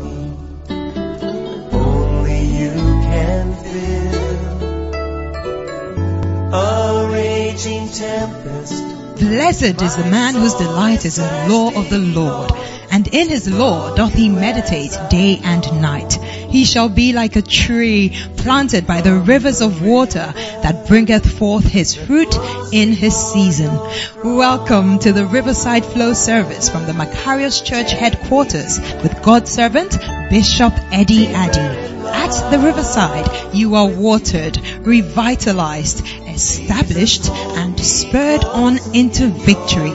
me. Only you can fill a raging tempest. Blessed is the man whose delight is in the law of the Lord, and in his law doth he meditate day and night. He shall be like a tree planted by the rivers of water that bringeth forth his fruit in his season. Welcome to the Riverside Flow service from the Makarios Church headquarters with God's servant Bishop Eddie Addy. At the riverside, you are watered, revitalized, established, and spurred on into victory.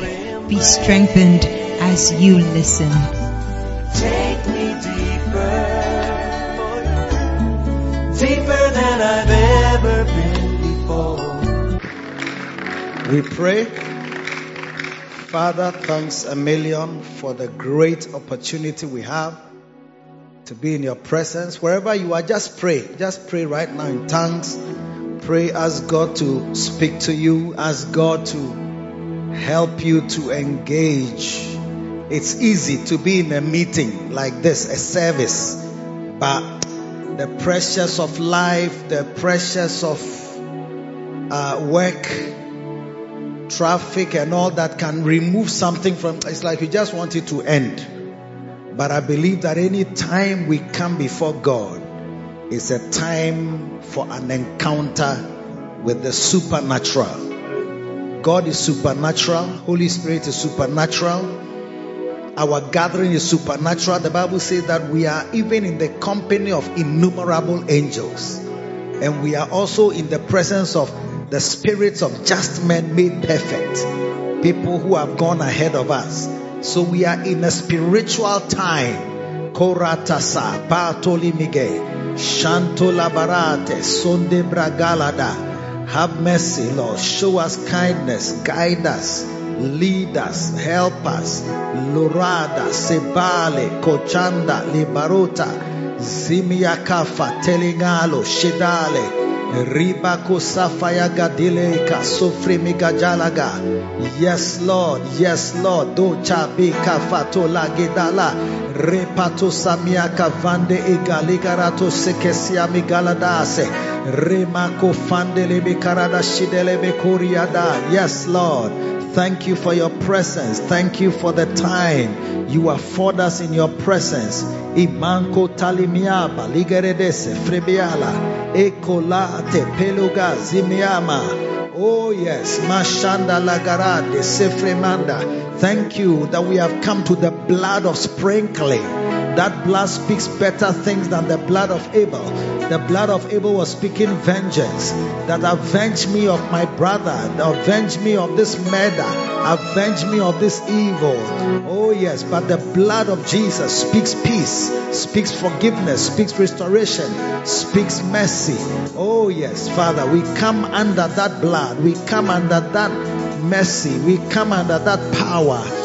Be strengthened as you listen. Than I've ever been before. We pray. Father, thanks a million for the great opportunity we have to be in your presence. Wherever you are, just pray. Just pray right now in tongues. Pray, ask God to speak to you, ask God to help you to engage. It's easy to be in a meeting like this, a service, but the pressures of life, the pressures of uh, work, traffic, and all that can remove something from. It's like you just want it to end. But I believe that any time we come before God is a time for an encounter with the supernatural. God is supernatural. Holy Spirit is supernatural. Our gathering is supernatural. The Bible says that we are even in the company of innumerable angels. And we are also in the presence of the spirits of just men made perfect. People who have gone ahead of us. So we are in a spiritual time. Koratasa, Patoli Mige, Shantola Barate, Sonde Bragalada. Have mercy, Lord. Show us kindness, guide us, lead us, help us. Lurada, Sebale, Kochanda, Libarota, Zimiakafa, Telingalo, Shedale. Ribako Safaya Gadileka Sofri Migajalaga. Yes, Lord, yes, Lord. Docha Bika Fatola Gedala. Repato Samiaka Vande Egaligarato Sekesia Migaladase. Remako Fandele Bikarada Shidele Bekuriada. Yes, Lord. Thank you for your presence. Thank you for the time you afford us in your presence. Imanko talimiaba ligeredese frebiala ekolate peluga zimiama. Oh yes, mashanda lagarade sefremanda. Thank you that we have come to the blood of sprinkling. That blood speaks better things than the blood of Abel. The blood of Abel was speaking vengeance. That avenge me of my brother. Avenge me of this murder. Avenge me of this evil. Oh yes, but the blood of Jesus speaks peace, speaks forgiveness, speaks restoration, speaks mercy. Oh yes, Father, we come under that blood. We come under that mercy. We come under that power.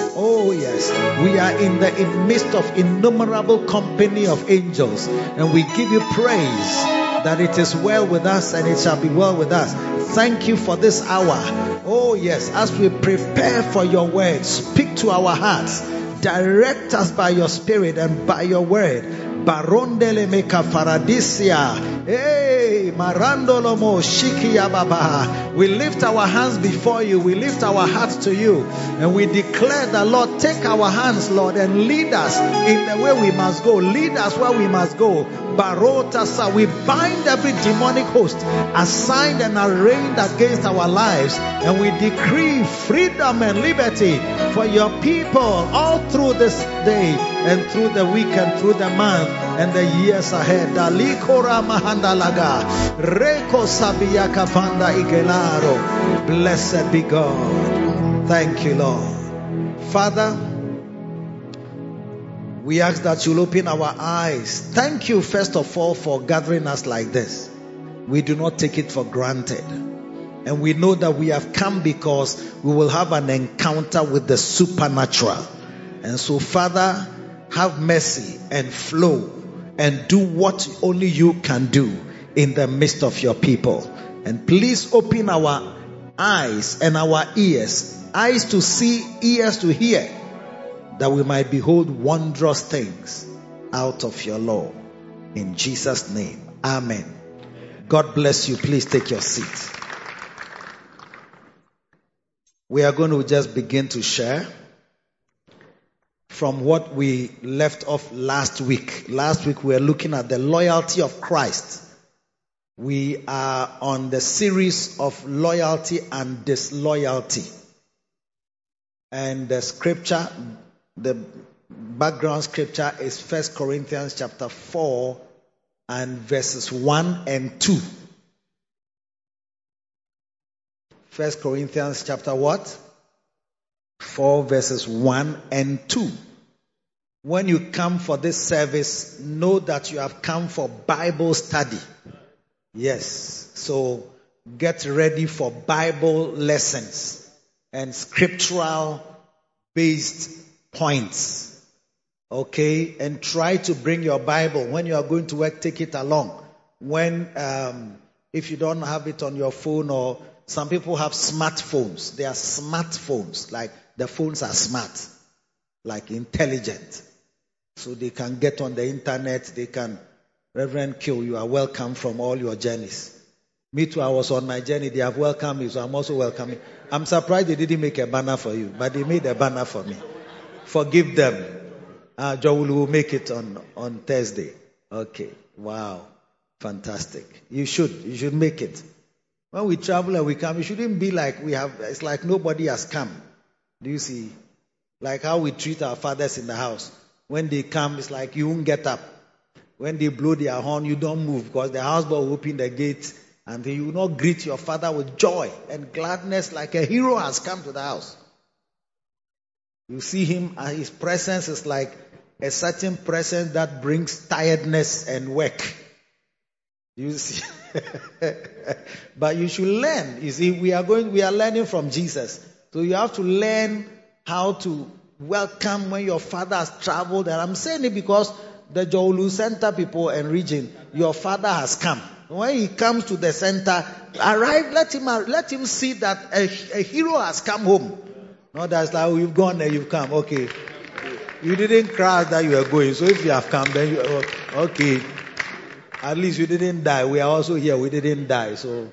Oh, yes. We are in the midst of innumerable company of angels, and we give you praise that it is well with us and it shall be well with us. Thank you for this hour. Oh, yes. As we prepare for your word, speak to our hearts, direct us by your spirit and by your word. Barondele meka faradisia. Hey, marandolomo shikia baba. We lift our hands before you. We lift our hearts to you. And we declare that, Lord, take our hands, Lord, and lead us in the way we must go. Lead us where we must go. Barotasa. We bind every demonic host assigned and arraigned against our lives. And we decree freedom and liberty for your people all through this day and through the week and through the month and the years ahead. Dalikora mahandalaga. Reko sabiyaka fanda igelaro. Blessed be God. Thank you, Lord. Father, we ask that you'll open our eyes. Thank you, first of all, for gathering us like this. We do not take it for granted. And we know that we have come because we will have an encounter with the supernatural. And so, Father, have mercy and flow and do what only you can do in the midst of your people. And please open our eyes and our ears, eyes to see, ears to hear, that we might behold wondrous things out of your law. In Jesus' name. Amen. God bless you. Please take your seat. We are going to just begin to share from what we left off last week. Last week we were looking at the loyalty of Christ. We are on the series of loyalty and disloyalty. And the scripture, the background scripture is First Corinthians chapter 4 and verses 1 and 2. First Corinthians chapter what? 4 verses 1 and 2. When you come for this service, know that you have come for Bible study. Yes. So get ready for Bible lessons and scriptural based points. Okay. And try to bring your Bible when you are going to work, take it along. When, um, if you don't have it on your phone or some people have smartphones. They are smartphones. Like the phones are smart, like intelligent. So they can get on the internet. They can, Reverend Kill, you are welcome from all your journeys. Me too, I was on my journey. They have welcomed me, so I'm also welcoming. I'm surprised they didn't make a banner for you, but they made a banner for me. Forgive them. Uh, Joe will make it on, on Thursday. Okay. Wow. Fantastic. You should. You should make it. When we travel and we come, it shouldn't be like we have, it's like nobody has come. Do you see? Like how we treat our fathers in the house. When they come, it's like you won't get up. When they blow their horn, you don't move because the houseboy will open the gate and you will not greet your father with joy and gladness like a hero has come to the house. You see him, and his presence is like a certain presence that brings tiredness and work. You see? but you should learn. You see, we are going, we are learning from Jesus. So you have to learn how to welcome when your father has traveled. And I'm saying it because the Jolu Center people and region, your father has come. When he comes to the center, arrive, let him, let him see that a, a hero has come home. Not that's like, oh, you've gone there, you've come. Okay. You didn't cry that you were going. So if you have come, then you, oh, okay. At least you didn't die. We are also here. We didn't die. So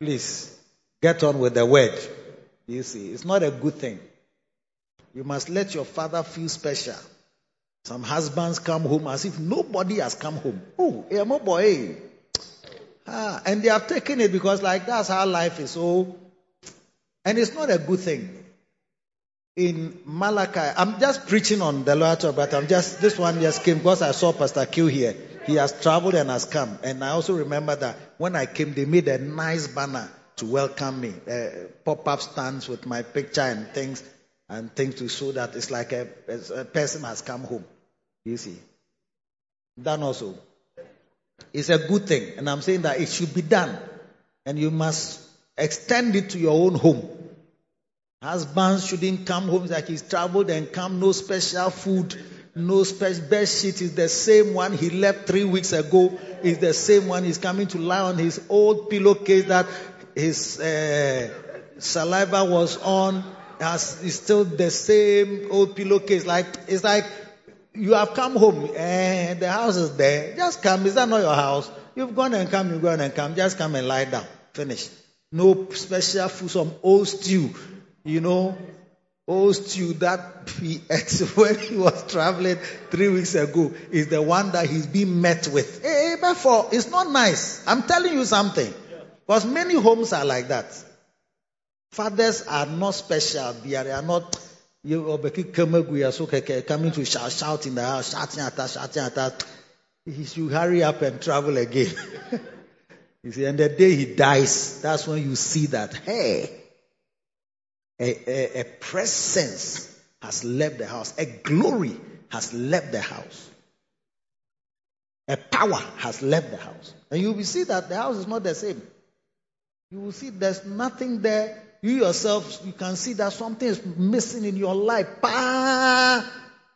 please get on with the word. You see, it's not a good thing. You must let your father feel special. Some husbands come home as if nobody has come home. Oh, yeah, my boy. Ah, and they have taken it because like that's how life is. So, and it's not a good thing. In Malachi, I'm just preaching on the loyalty, but I'm just this one just came because I saw Pastor Q here. He has traveled and has come. And I also remember that when I came, they made a nice banner to welcome me. Uh, pop-up stands with my picture and things, and things to show that it's like a, a person has come home. You see. Done also. It's a good thing. And I'm saying that it should be done. And you must extend it to your own home. Husbands shouldn't come home like he's traveled and come, no special food no special bed sheet is the same one he left three weeks ago. Is the same one he's coming to lie on his old pillowcase that his uh, saliva was on. Has still the same old pillowcase. Like it's like you have come home and the house is there. Just come. Is that not your house? You've gone and come. You've gone and come. Just come and lie down. Finish. No special food. Some old stew. You know, old stew that he ate when he was traveling three weeks ago is the one that he's being met with. Hey, therefore, it's not nice. I'm telling you something. Because many homes are like that. Fathers are not special. They are, are not you coming to shout, shout in the house, shouting at us, shouting at us. He should hurry up and travel again. you see, and the day he dies, that's when you see that, hey, a, a, a presence has left the house. A glory has left the house. A power has left the house. And you will see that the house is not the same. You will see there's nothing there. You yourself, you can see that something is missing in your life. Bah!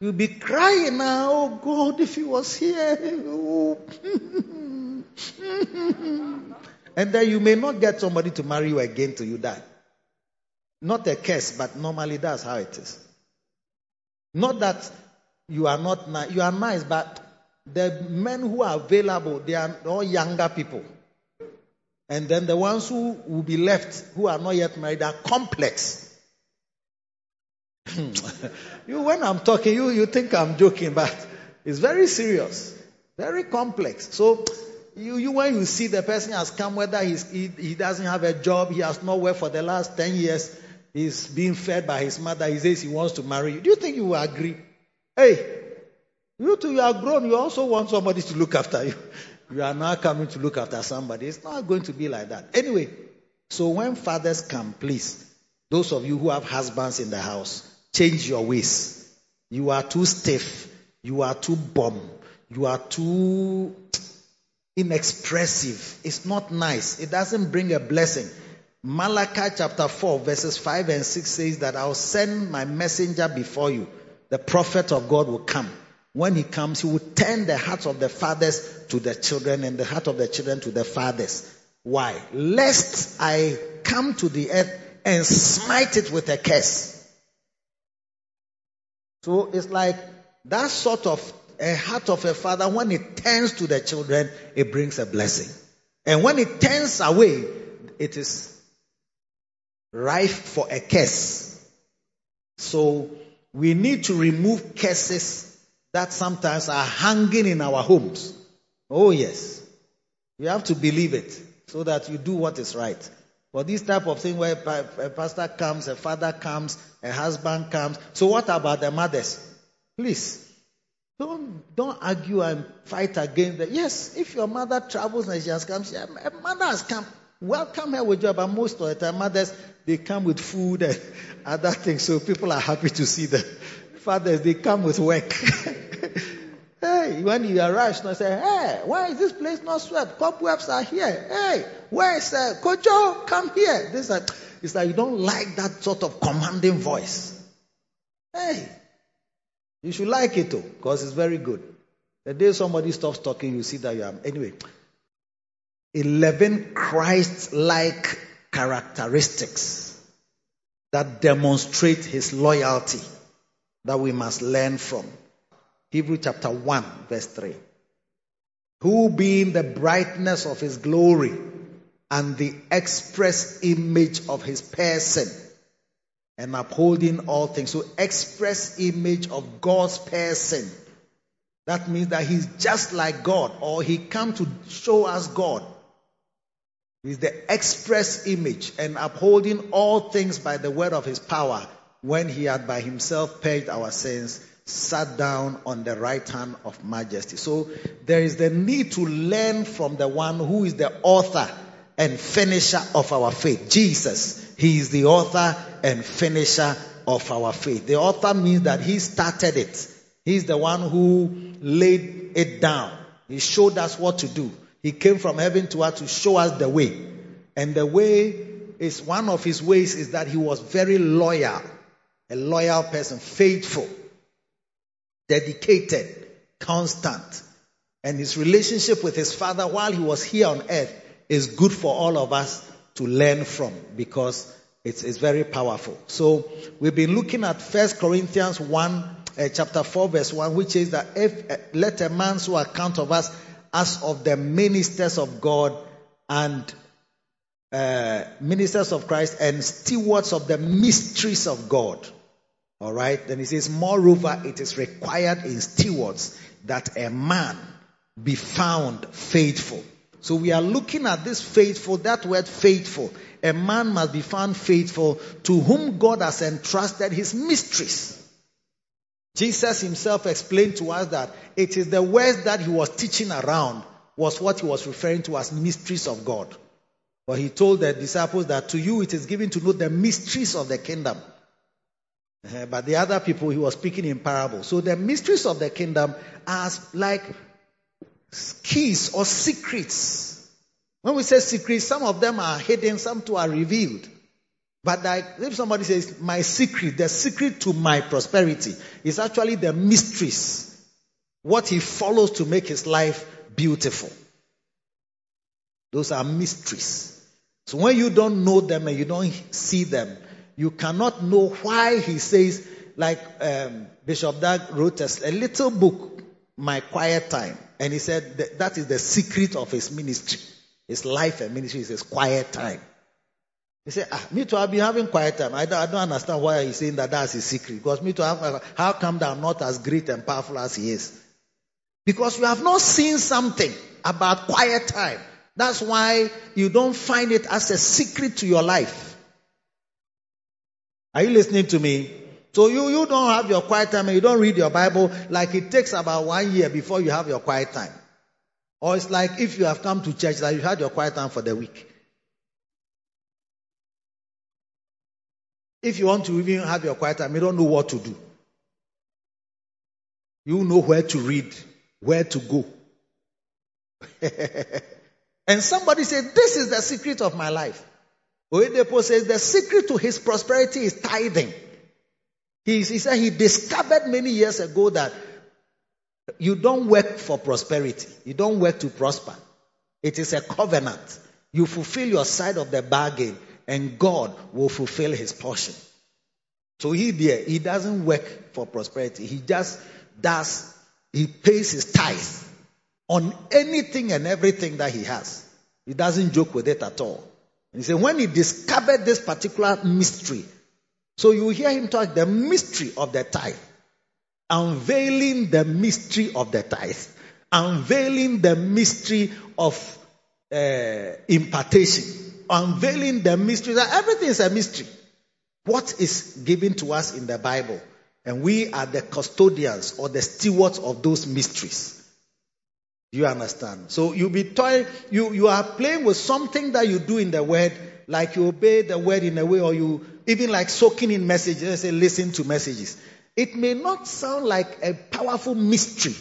You'll be crying now. Oh God, if he was here. and then you may not get somebody to marry you again till you die. Not a curse, but normally that's how it is. Not that you are not nice. You are nice, but the men who are available, they are all younger people. And then the ones who will be left, who are not yet married, are complex. Hmm. you, when I'm talking, you, you think I'm joking, but it's very serious, very complex. So, you, you when you see the person has come, whether he's, he, he doesn't have a job, he has not worked for the last 10 years, he's being fed by his mother, he says he wants to marry you. Do you think you will agree? Hey, you too, you are grown, you also want somebody to look after you. You are now coming to look after somebody. It's not going to be like that. Anyway, so when fathers come, please, those of you who have husbands in the house, change your ways. You are too stiff. You are too bomb. You are too inexpressive. It's not nice. It doesn't bring a blessing. Malachi chapter 4, verses 5 and 6 says that I'll send my messenger before you. The prophet of God will come. When he comes, he will turn the hearts of the fathers to the children and the heart of the children to the fathers. Why? Lest I come to the earth and smite it with a curse. So it's like that sort of a heart of a father, when it turns to the children, it brings a blessing. And when it turns away, it is rife for a curse. So we need to remove curses that sometimes are hanging in our homes. Oh yes. You have to believe it so that you do what is right. For this type of thing where a pastor comes, a father comes, a husband comes. So what about the mothers? Please. Don't, don't argue and fight against that. Yes, if your mother travels and she has come, she, a mother has come. Welcome her with joy, but most of the time, mothers, they come with food and other things. So people are happy to see the fathers, they come with work. Hey, when you arrive, you say, hey, why is this place not swept? Cobwebs are here. Hey, where is uh, Kojo? Come here. This, uh, it's like you don't like that sort of commanding voice. Hey, you should like it too, because it's very good. The day somebody stops talking, you see that you are. Anyway, 11 Christ like characteristics that demonstrate his loyalty that we must learn from. Hebrew chapter 1, verse 3. Who being the brightness of his glory and the express image of his person and upholding all things. So, express image of God's person. That means that he's just like God or he come to show us God. He's the express image and upholding all things by the word of his power when he had by himself purged our sins sat down on the right hand of majesty. So there is the need to learn from the one who is the author and finisher of our faith. Jesus. He is the author and finisher of our faith. The author means that he started it. He's the one who laid it down. He showed us what to do. He came from heaven to earth to show us the way. And the way is one of his ways is that he was very loyal, a loyal person, faithful dedicated, constant. And his relationship with his father while he was here on earth is good for all of us to learn from because it's, it's very powerful. So we've been looking at First Corinthians 1, uh, chapter 4, verse 1, which says that if uh, let a man so account of us as of the ministers of God and uh, ministers of Christ and stewards of the mysteries of God. All right. Then he says, moreover, it is required in stewards that a man be found faithful. So we are looking at this faithful, that word faithful. A man must be found faithful to whom God has entrusted his mysteries. Jesus himself explained to us that it is the words that he was teaching around was what he was referring to as mysteries of God. But he told the disciples that to you it is given to know the mysteries of the kingdom. Uh, but the other people, he was speaking in parables. So the mysteries of the kingdom are like keys or secrets. When we say secrets, some of them are hidden, some too are revealed. But like if somebody says, my secret, the secret to my prosperity is actually the mysteries. What he follows to make his life beautiful. Those are mysteries. So when you don't know them and you don't see them, you cannot know why he says, like um, Bishop Dag wrote us a little book my quiet time. And he said that, that is the secret of his ministry. His life and ministry is his quiet time. He said, ah, me too, I've been having quiet time. I don't, I don't understand why he's saying that that's his secret. Because me too, how come that I'm not as great and powerful as he is? Because you have not seen something about quiet time. That's why you don't find it as a secret to your life. Are you listening to me? So you, you don't have your quiet time and you don't read your Bible like it takes about one year before you have your quiet time. Or it's like if you have come to church that you had your quiet time for the week. If you want to even have your quiet time, you don't know what to do. You know where to read, where to go. and somebody said, This is the secret of my life. Oyedepo says the secret to his prosperity is tithing. He, he said he discovered many years ago that you don't work for prosperity. You don't work to prosper. It is a covenant. You fulfill your side of the bargain and God will fulfill his portion. So he there, he doesn't work for prosperity. He just does, he pays his tithe on anything and everything that he has. He doesn't joke with it at all. He said, when he discovered this particular mystery, so you hear him talk the mystery of the tithe, unveiling the mystery of the tithe, unveiling the mystery of uh, impartation, unveiling the mystery that everything is a mystery. What is given to us in the Bible? And we are the custodians or the stewards of those mysteries. You understand? So you be toy, you, you are playing with something that you do in the word, like you obey the word in a way, or you even like soaking in messages, say listen to messages. It may not sound like a powerful mystery.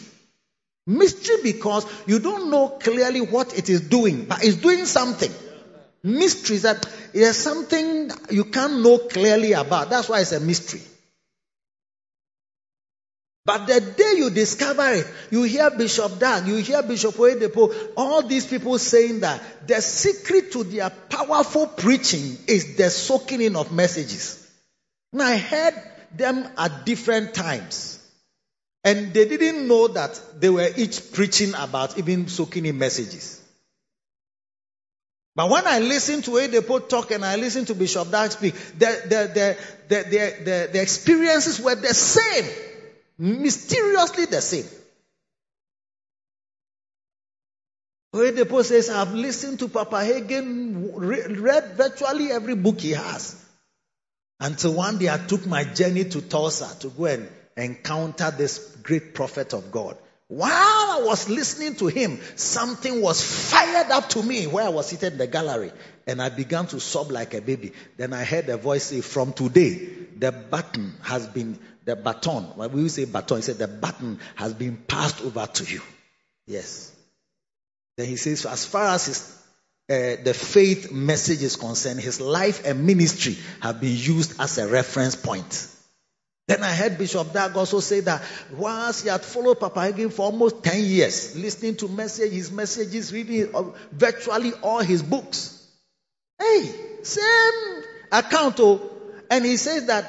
Mystery because you don't know clearly what it is doing, but it's doing something. Mystery is that there's something you can't know clearly about. That's why it's a mystery. But the day you discover it, you hear Bishop Dag, you hear Bishop Oyedepo, all these people saying that the secret to their powerful preaching is the soaking in of messages. And I heard them at different times. And they didn't know that they were each preaching about even soaking in messages. But when I listen to Oyedepo talk and I listen to Bishop Dag speak, the the, the, the, the, the experiences were the same mysteriously the same. Oyedepo says, I've listened to Papa Hagin, read virtually every book he has. Until one day I took my journey to Tulsa to go and encounter this great prophet of God. While I was listening to him, something was fired up to me where I was seated in the gallery. And I began to sob like a baby. Then I heard a voice say, From today, the button has been the baton, when we say baton, he said the baton has been passed over to you. Yes. Then he says, as far as his, uh, the faith message is concerned, his life and ministry have been used as a reference point. Then I heard Bishop Dag also say that once he had followed Papa Hagin for almost 10 years, listening to message, his messages, reading uh, virtually all his books. Hey, same account. Oh, and he says that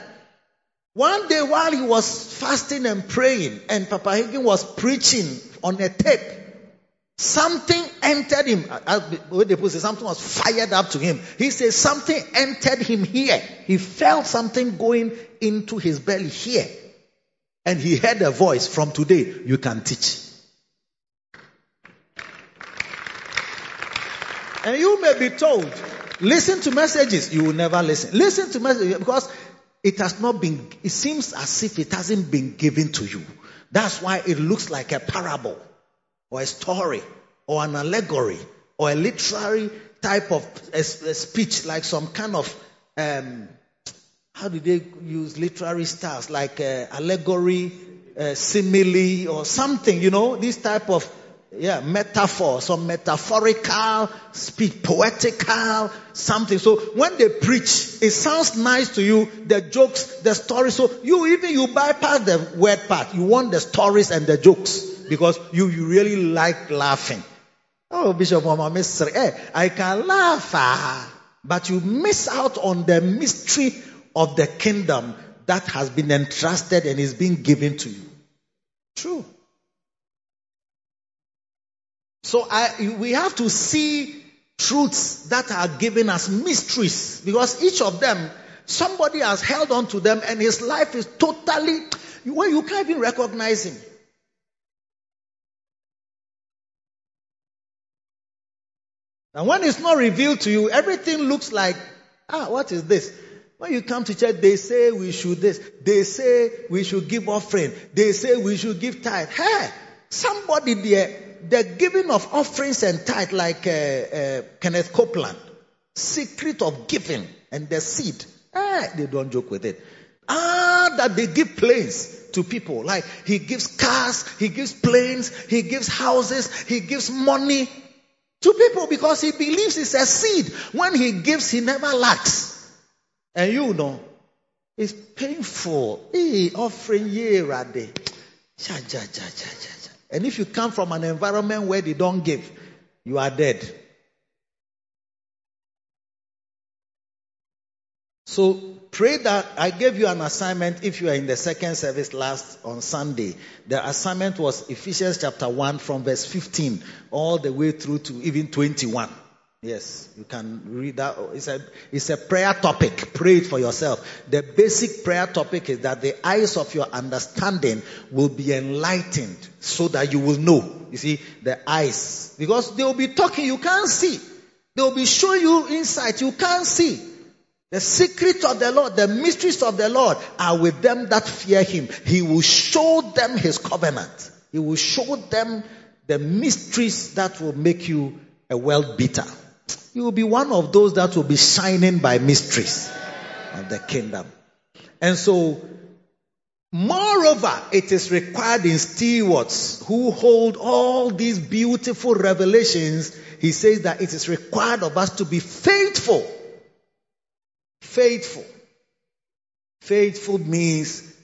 one day while he was fasting and praying and Papa Hagin was preaching on a tape, something entered him. Something was fired up to him. He says something entered him here. He felt something going into his belly here. And he heard a voice from today, you can teach. And you may be told, listen to messages. You will never listen. Listen to messages because it has not been, it seems as if it hasn't been given to you. That's why it looks like a parable or a story or an allegory or a literary type of a, a speech, like some kind of, um, how do they use literary styles, like uh, allegory, uh, simile, or something, you know, this type of yeah, metaphor, some metaphorical speech, poetical, something. So when they preach, it sounds nice to you, the jokes, the stories. So you even you bypass the word part. You want the stories and the jokes because you, you really like laughing. Oh, Bishop Mama Mystery. Eh, I can laugh, ah, but you miss out on the mystery of the kingdom that has been entrusted and is being given to you. True. So I, we have to see truths that are given as mysteries because each of them, somebody has held on to them and his life is totally, well, you can't even recognize him. And when it's not revealed to you, everything looks like, ah, what is this? When you come to church, they say we should this. They say we should give offering. They say we should give tithe. Hey, somebody there, the giving of offerings and tithe like uh, uh, Kenneth Copeland, secret of giving and the seed. Hey, they don't joke with it. Ah, that they give planes to people. Like he gives cars, he gives planes, he gives houses, he gives money to people because he believes it's a seed. When he gives, he never lacks. And you know, it's painful. Hey, offering ye rade. And if you come from an environment where they don't give, you are dead. So pray that I gave you an assignment if you are in the second service last on Sunday. The assignment was Ephesians chapter 1 from verse 15 all the way through to even 21. Yes, you can read that. It's a, it's a prayer topic. Pray it for yourself. The basic prayer topic is that the eyes of your understanding will be enlightened so that you will know. You see, the eyes. Because they will be talking, you can't see. They will be showing you insight, you can't see. The secrets of the Lord, the mysteries of the Lord are with them that fear Him. He will show them His covenant. He will show them the mysteries that will make you a world beater. You will be one of those that will be shining by mysteries of the kingdom. And so, moreover, it is required in stewards who hold all these beautiful revelations. He says that it is required of us to be faithful Faithful. Faithful means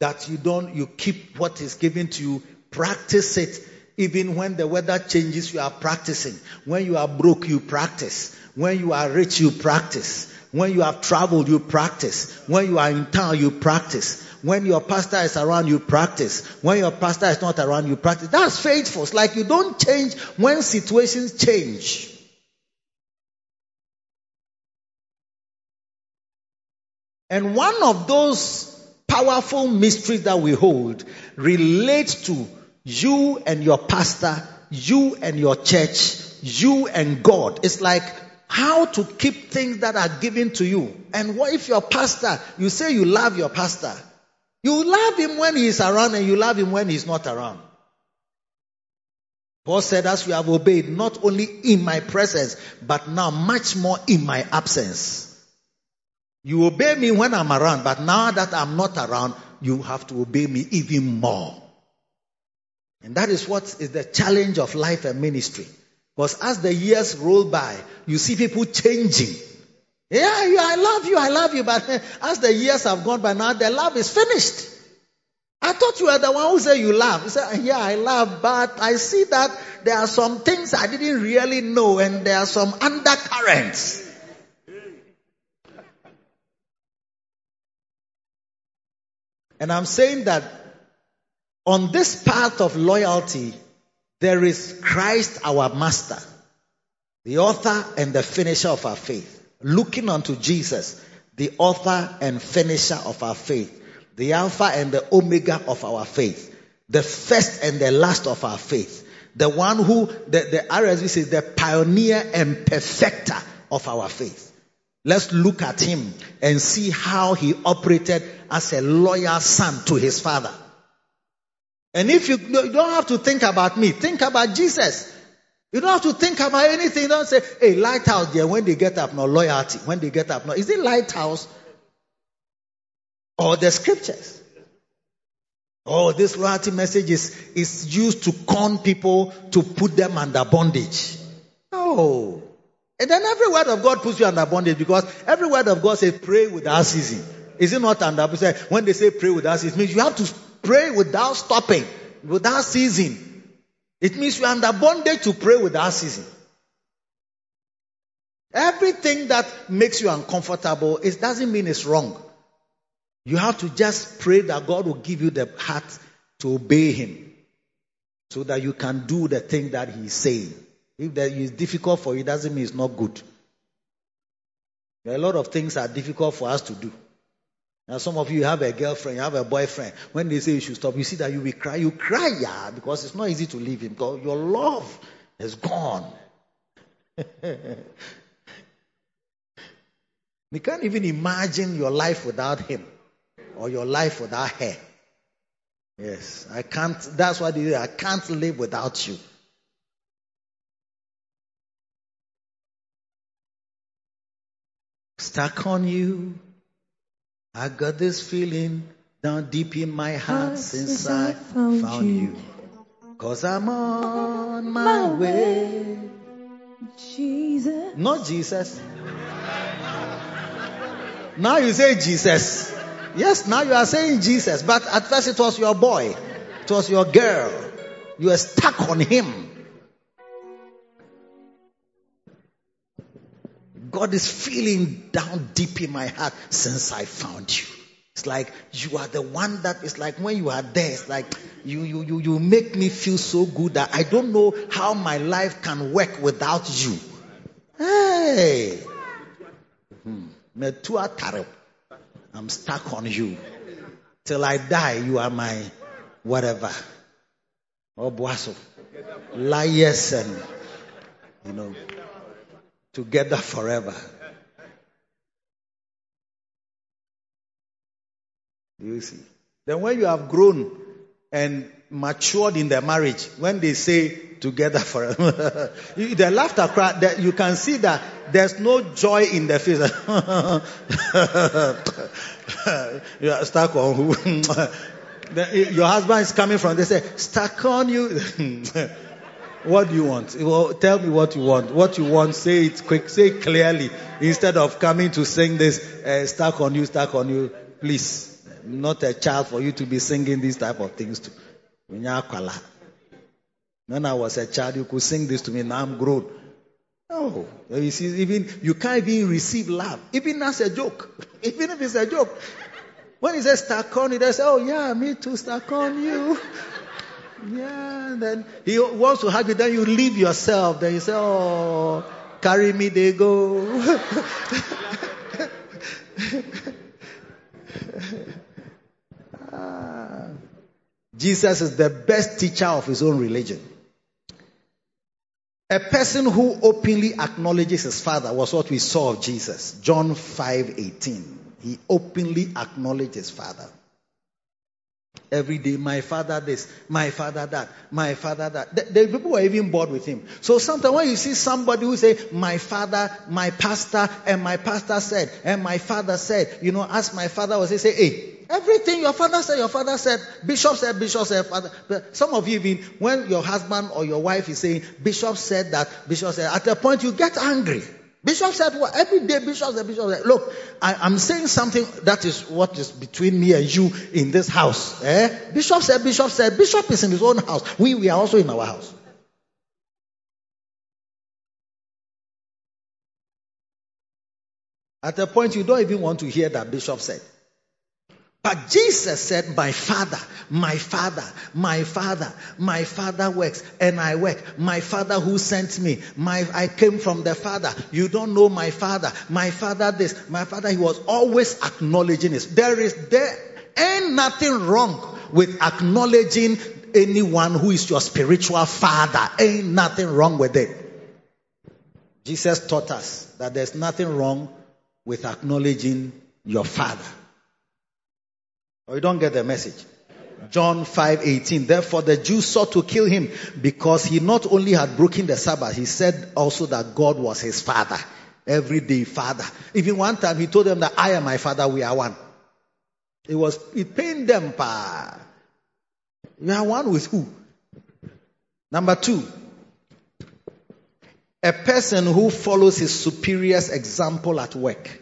that you don't, you keep what is given to you, practice it. Even when the weather changes, you are practicing. When you are broke, you practice. When you are rich, you practice. When you have traveled, you practice. When you are in town, you practice. When your pastor is around, you practice. When your pastor is not around, you practice. That's faithful. It's like you don't change when situations change. And one of those powerful mysteries that we hold relates to you and your pastor, you and your church, you and God. It's like how to keep things that are given to you. And what if your pastor, you say you love your pastor, you love him when he's around and you love him when he's not around. Paul said, as you have obeyed, not only in my presence, but now much more in my absence. You obey me when I'm around, but now that I'm not around, you have to obey me even more. And that is what is the challenge of life and ministry. Because as the years roll by, you see people changing. Yeah, I love you, I love you, but as the years have gone by now, the love is finished. I thought you were the one who said you love. You said, yeah, I love, but I see that there are some things I didn't really know and there are some undercurrents. And I'm saying that on this path of loyalty, there is Christ our master, the author and the finisher of our faith. Looking unto Jesus, the author and finisher of our faith, the alpha and the omega of our faith, the first and the last of our faith, the one who, the, the RSV says, the pioneer and perfecter of our faith. Let's look at him and see how he operated as a loyal son to his father. And if you, you don't have to think about me, think about Jesus. You don't have to think about anything. Don't say, hey, lighthouse there, when they get up, no loyalty. When they get up, no. Is it lighthouse or the scriptures? Oh, this loyalty message is, is used to con people to put them under bondage. Oh. And then every word of God puts you under bondage because every word of God says pray without ceasing. Is it not under? bondage? When they say pray without ceasing, it means you have to pray without stopping, without ceasing. It means you're under bondage to pray without ceasing. Everything that makes you uncomfortable, it doesn't mean it's wrong. You have to just pray that God will give you the heart to obey Him. so that you can do the thing that he's saying. If that is difficult for you, doesn't mean it's not good. There are a lot of things are difficult for us to do. Now, some of you have a girlfriend, you have a boyfriend. When they say you should stop, you see that you will cry. You cry, yeah, because it's not easy to leave him. Because your love is gone. you can't even imagine your life without him or your life without her. Yes, I can't. That's why they say, I can't live without you. Stuck on you. I got this feeling down deep in my heart since I found you. Cause I'm on my way. Jesus. Not Jesus. Now you say Jesus. Yes, now you are saying Jesus. But at first it was your boy. It was your girl. You were stuck on him. God is feeling down deep in my heart since I found you. It's like you are the one that is like when you are there, it's like you, you, you, you make me feel so good that I don't know how my life can work without you. Hey. Hmm. I'm stuck on you. Till I die, you are my whatever. Oh. Liars and, you know, together forever. Do You see. Then when you have grown and matured in the marriage, when they say together forever, the laughter cry, that you can see that there's no joy in the face. you are stuck on who? Your husband is coming from, they say, stuck on you. What do you want? Well, tell me what you want. What you want, say it quick, say it clearly. Instead of coming to sing this, uh, stuck on you, stuck on you. Please. Not a child for you to be singing these type of things to. When I was a child, you could sing this to me. Now I'm grown. Oh, you see, even you can't even receive love, even as a joke, even if it's a joke. When he says stuck on you, they say, "Oh yeah, me too, stuck on you." Yeah, then he wants to hug you, then you leave yourself. Then you say, "Oh, carry me, they go." Ah. Jesus is the best teacher of his own religion. A person who openly acknowledges his father was what we saw of Jesus. John 5:18. He openly acknowledged his father. Every day, my father this, my father that, my father that. The, the, people were even bored with him. So sometimes when you see somebody who say, my father, my pastor, and my pastor said, and my father said, you know, as my father was, they say, hey, everything your father said, your father said, bishop said, bishop said, father. But some of you even, when your husband or your wife is saying, bishop said that, bishop said, at a point you get angry. Bishop said, well, every day Bishop said, Bishop said, look, I, am saying something that is what is between me and you in this house. Eh? Bishop said, Bishop said, Bishop is in his own house. We, we are also in our house. At a point, you don't even want to hear that Bishop said. But Jesus said, My Father, my Father, my Father, my Father works and I work. My Father who sent me, my, I came from the Father. You don't know my Father. My Father this, my Father, he was always acknowledging this. There is, there ain't nothing wrong with acknowledging anyone who is your spiritual father. Ain't nothing wrong with it. Jesus taught us that there's nothing wrong with acknowledging your father. Or you don't get the message. John 5:18 Therefore the Jews sought to kill him because he not only had broken the Sabbath he said also that God was his father everyday father. Even one time he told them that I am my father we are one. It was it pained them pa. You are one with who? Number 2 a person who follows his superior's example at work.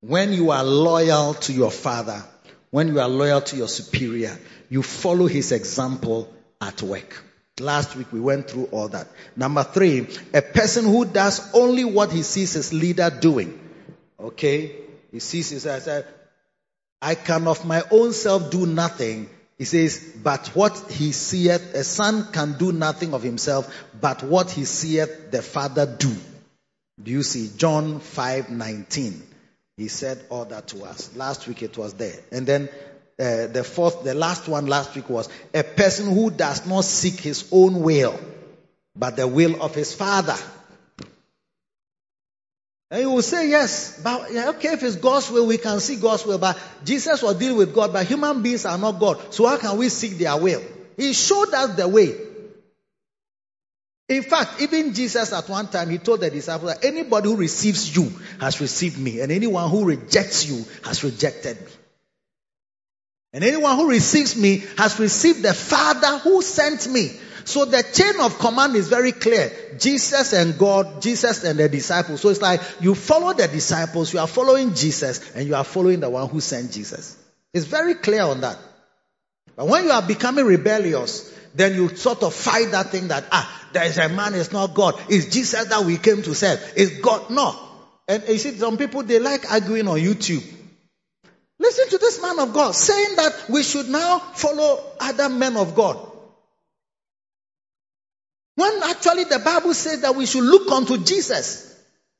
When you are loyal to your father when you are loyal to your superior, you follow his example at work. Last week we went through all that. Number three, a person who does only what he sees his leader doing. Okay? He sees his, I said, I can of my own self do nothing. He says, But what he seeth, a son can do nothing of himself, but what he seeth the father do. Do you see? John 5 19. He said all that to us. Last week it was there. And then uh, the fourth, the last one last week was a person who does not seek his own will, but the will of his father. And you will say, yes, but yeah, okay, if it's God's will, we can see God's will. But Jesus will deal with God, but human beings are not God. So how can we seek their will? He showed us the way. In fact, even Jesus at one time, he told the disciples that anybody who receives you has received me, and anyone who rejects you has rejected me. And anyone who receives me has received the Father who sent me. So the chain of command is very clear. Jesus and God, Jesus and the disciples. So it's like you follow the disciples, you are following Jesus, and you are following the one who sent Jesus. It's very clear on that. But when you are becoming rebellious, then you sort of fight that thing that, ah, there is a man, it's not God. It's Jesus that we came to serve. It's God. No. And you see, some people, they like arguing on YouTube. Listen to this man of God saying that we should now follow other men of God. When actually the Bible says that we should look unto Jesus.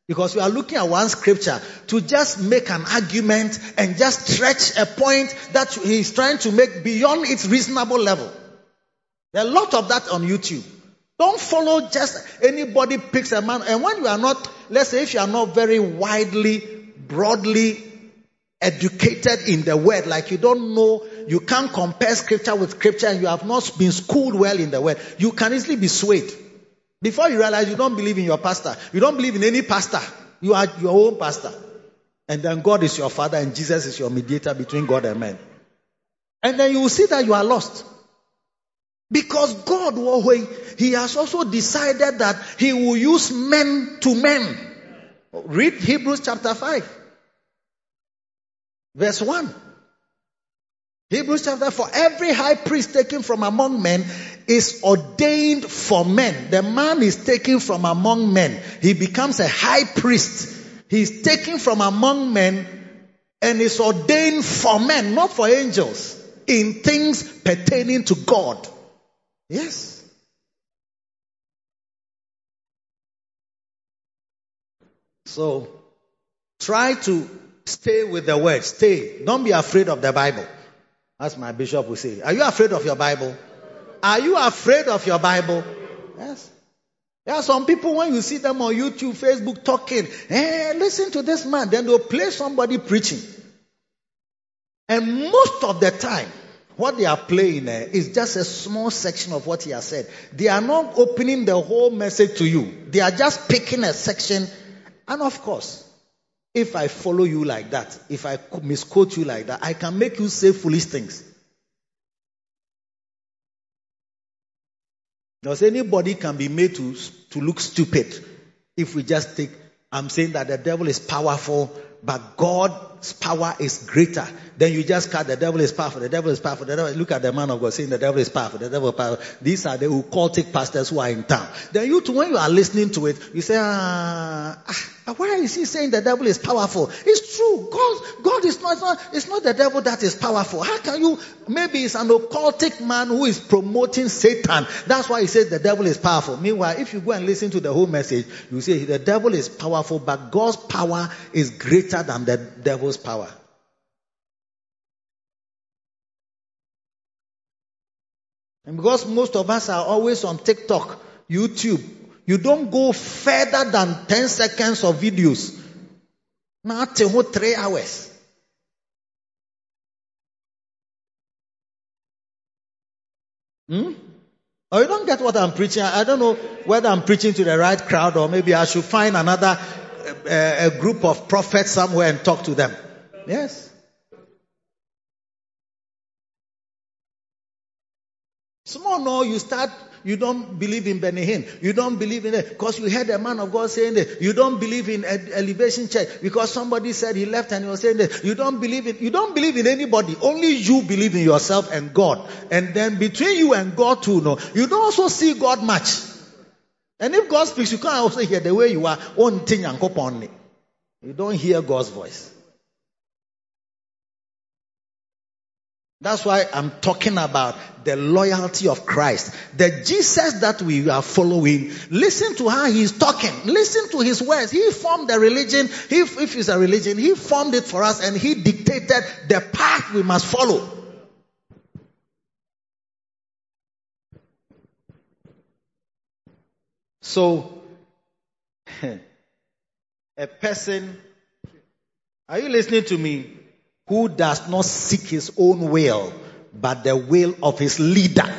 Because we are looking at one scripture to just make an argument and just stretch a point that he's trying to make beyond its reasonable level. There are a lot of that on YouTube. Don't follow just anybody picks a man. And when you are not, let's say if you are not very widely, broadly educated in the word, like you don't know, you can't compare scripture with scripture and you have not been schooled well in the word, you can easily be swayed. Before you realize you don't believe in your pastor, you don't believe in any pastor, you are your own pastor. And then God is your father and Jesus is your mediator between God and man. And then you will see that you are lost. Because God, He has also decided that He will use men to men. Read Hebrews chapter 5. Verse 1. Hebrews chapter 4. Every high priest taken from among men is ordained for men. The man is taken from among men. He becomes a high priest. He's taken from among men and is ordained for men, not for angels, in things pertaining to God. Yes. So, try to Stay with the word. Stay. Don't be afraid of the Bible. As my bishop will say. Are you afraid of your Bible? Are you afraid of your Bible? Yes. There are some people when you see them on YouTube, Facebook talking, hey, listen to this man. Then they'll play somebody preaching. And most of the time, what they are playing uh, is just a small section of what he has said. They are not opening the whole message to you. They are just picking a section. And of course, if I follow you like that, if I misquote you like that, I can make you say foolish things. Does anybody can be made to, to look stupid if we just take, I'm saying that the devil is powerful, but God's power is greater. Then you just cut the devil is powerful, the devil is powerful, the devil, look at the man of God saying the devil is powerful, the devil is powerful. These are the occultic pastors who are in town. Then you too, when you are listening to it, you say, ah, ah why is he saying the devil is powerful? It's true. God, God is not, it's not, it's not the devil that is powerful. How can you, maybe it's an occultic man who is promoting Satan. That's why he says the devil is powerful. Meanwhile, if you go and listen to the whole message, you say the devil is powerful, but God's power is greater than the devil's power. And because most of us are always on TikTok, YouTube, you don't go further than 10 seconds of videos. Not three hours. Hmm? Or oh, you don't get what I'm preaching. I don't know whether I'm preaching to the right crowd or maybe I should find another uh, a group of prophets somewhere and talk to them. Yes. Small no, you start, you don't believe in Benny Hinn. You don't believe in it because you heard a man of God saying that. You don't believe in elevation church because somebody said he left and he was saying that. You don't believe in, you don't believe in anybody. Only you believe in yourself and God. And then between you and God too, no, you don't also see God much. And if God speaks, you can't also hear the way you are. You don't hear God's voice. That's why I'm talking about the loyalty of Christ. The Jesus that we are following, listen to how he's talking. Listen to his words. He formed the religion. If, if it's a religion, he formed it for us and he dictated the path we must follow. So, a person, are you listening to me? Who does not seek his own will, but the will of his leader.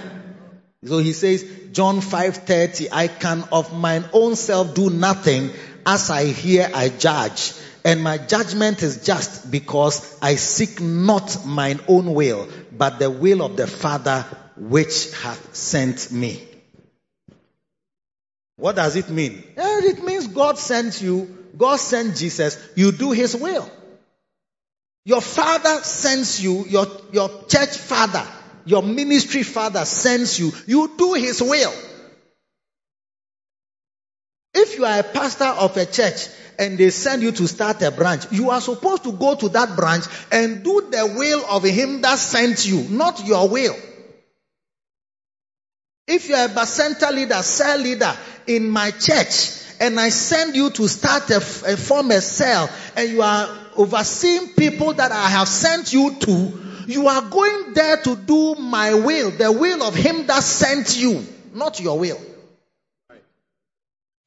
So he says, John 5:30, I can of mine own self do nothing. As I hear, I judge. And my judgment is just because I seek not mine own will, but the will of the Father which hath sent me. What does it mean? Eh, It means God sent you, God sent Jesus, you do his will. Your father sends you, your, your church father, your ministry father sends you, you do his will. If you are a pastor of a church and they send you to start a branch, you are supposed to go to that branch and do the will of him that sent you, not your will. If you are a bacenta leader, cell leader in my church, and I send you to start a, a form a cell, and you are overseeing people that I have sent you to, you are going there to do my will, the will of him that sent you, not your will.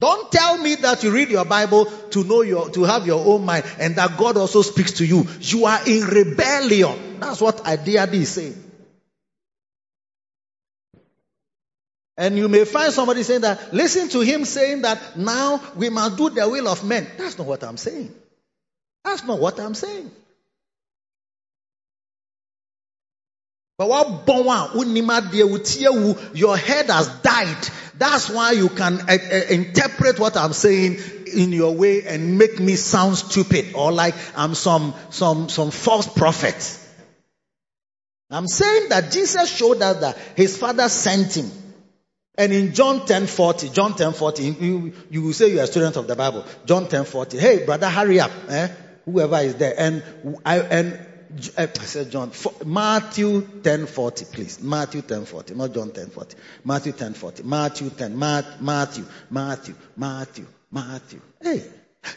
Don't tell me that you read your Bible to know your, to have your own mind and that God also speaks to you. You are in rebellion. That's what Adiadi is saying. And you may find somebody saying that, listen to him saying that now we must do the will of men. That's not what I'm saying. That's not what I'm saying. But what your head has died. That's why you can uh, uh, interpret what I'm saying in your way and make me sound stupid or like I'm some some some false prophet. I'm saying that Jesus showed us that his father sent him. And in John 10:40, John 10:40, you, you will say you're a student of the Bible. John 10:40, hey brother, hurry up. Eh? Whoever is there. And I, and I said John, Matthew 10:40, please. Matthew 10:40, not John 10:40, Matthew 10 40. Matthew 10, Matthew, Matthew, Matthew, Matthew. Hey,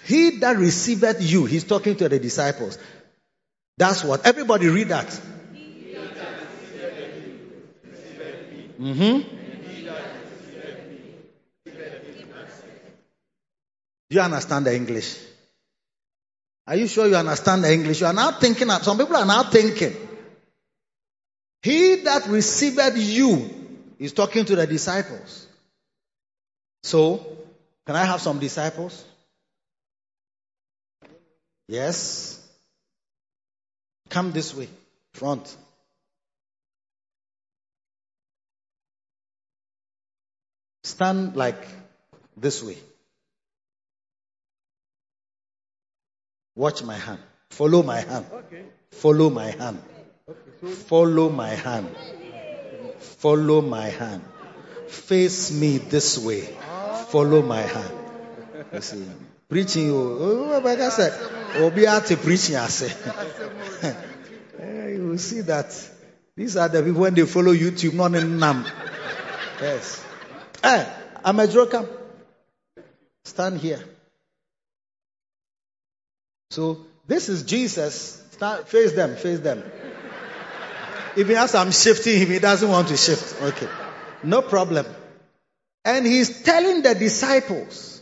he that receiveth you, he's talking to the disciples. That's what. Everybody read that. Mm-hmm. Do you understand the English? Are you sure you understand the English? You are now thinking, some people are now thinking. He that received you is talking to the disciples. So, can I have some disciples? Yes. Come this way, front. Stand like this way. Watch my hand. Follow my hand. Follow my hand. Follow my hand. Follow my hand. Face me this way. Follow my hand. You see, preaching. Oh, oh, oh, oh like I said, Obi to preaching. I say, eh, you will see that these are the people when they follow YouTube, not in Nam. Yes. Hey, I'm a joker. Stand here. So this is Jesus. Stand, face them, face them. Even as I'm shifting him, he doesn't want to shift. Okay. No problem. And he's telling the disciples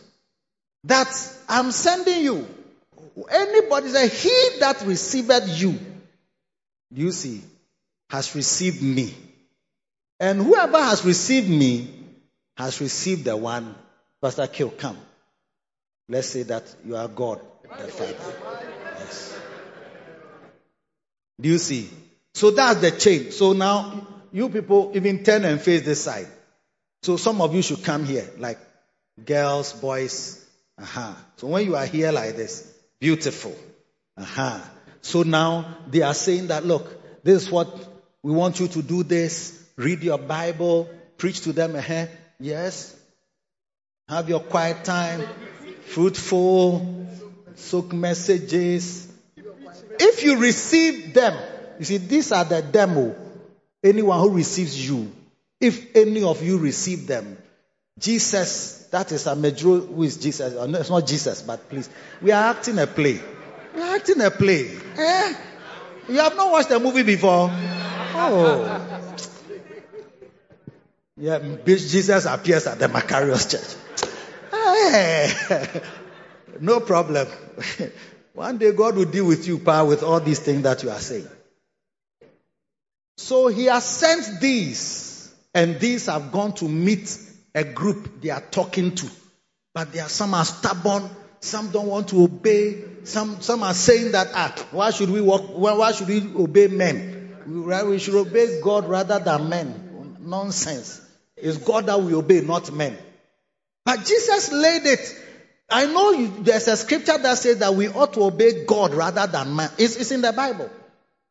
that I'm sending you. Anybody say, He that received you, you see, has received me. And whoever has received me has received the one. Pastor Kill, come. Let's say that you are God, the Father. Yes. Do you see? So that's the change. So now, you people even turn and face this side. So some of you should come here, like girls, boys. Uh-huh. So when you are here like this, beautiful. Uh-huh. So now they are saying that, look, this is what we want you to do this. Read your Bible, preach to them. Uh-huh. Yes. Have your quiet time, fruitful, soak messages. If you receive them, You see, these are the demo. Anyone who receives you, if any of you receive them, Jesus, that is a major who is Jesus. Oh, no, it's not Jesus, but please. We are acting a play. We are acting a play. Eh? You have not watched the movie before? Oh. Yeah, Jesus appears at the Makarios church. Hey. No problem. One day God will deal with you, Pa, with all these things that you are saying. So he has sent these, and these have gone to meet a group they are talking to. But there are some are stubborn, some don't want to obey, some some are saying that ah, why should we walk why should we obey men? We should obey God rather than men. Nonsense. It's God that we obey, not men. But Jesus laid it. I know you, there's a scripture that says that we ought to obey God rather than man. It's, it's in the Bible.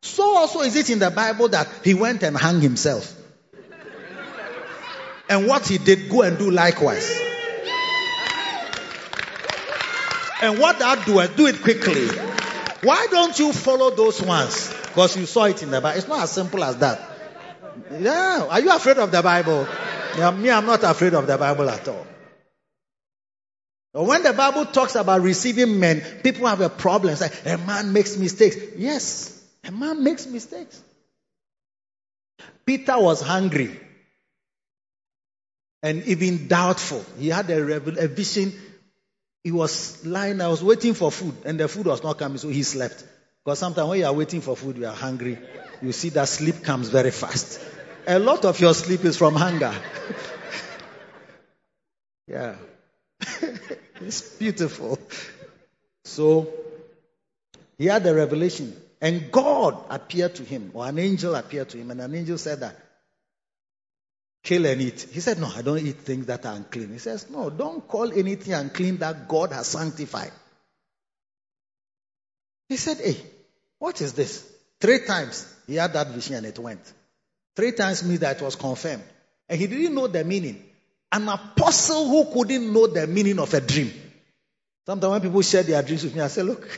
So also is it in the Bible that he went and hung himself. And what he did, go and do likewise. And what that do, do it quickly. Why don't you follow those ones? Because you saw it in the Bible. It's not as simple as that. Yeah. Are you afraid of the Bible? Yeah, me, I'm not afraid of the Bible at all. When the Bible talks about receiving men, people have a problem. Like a man makes mistakes. Yes, a man makes mistakes. Peter was hungry and even doubtful. He had a, a vision. He was lying. I was waiting for food, and the food was not coming, so he slept. Because sometimes when you are waiting for food, you are hungry. You see that sleep comes very fast. A lot of your sleep is from hunger. yeah. it's beautiful. So he had a revelation. And God appeared to him, or an angel appeared to him, and an angel said that, kill and eat. He said, No, I don't eat things that are unclean. He says, No, don't call anything unclean that God has sanctified. He said, Hey, what is this? Three times he had that vision and it went. Three times means that it was confirmed. And he didn't know the meaning. An apostle who couldn't know the meaning of a dream. Sometimes when people share their dreams with me, I say, Look,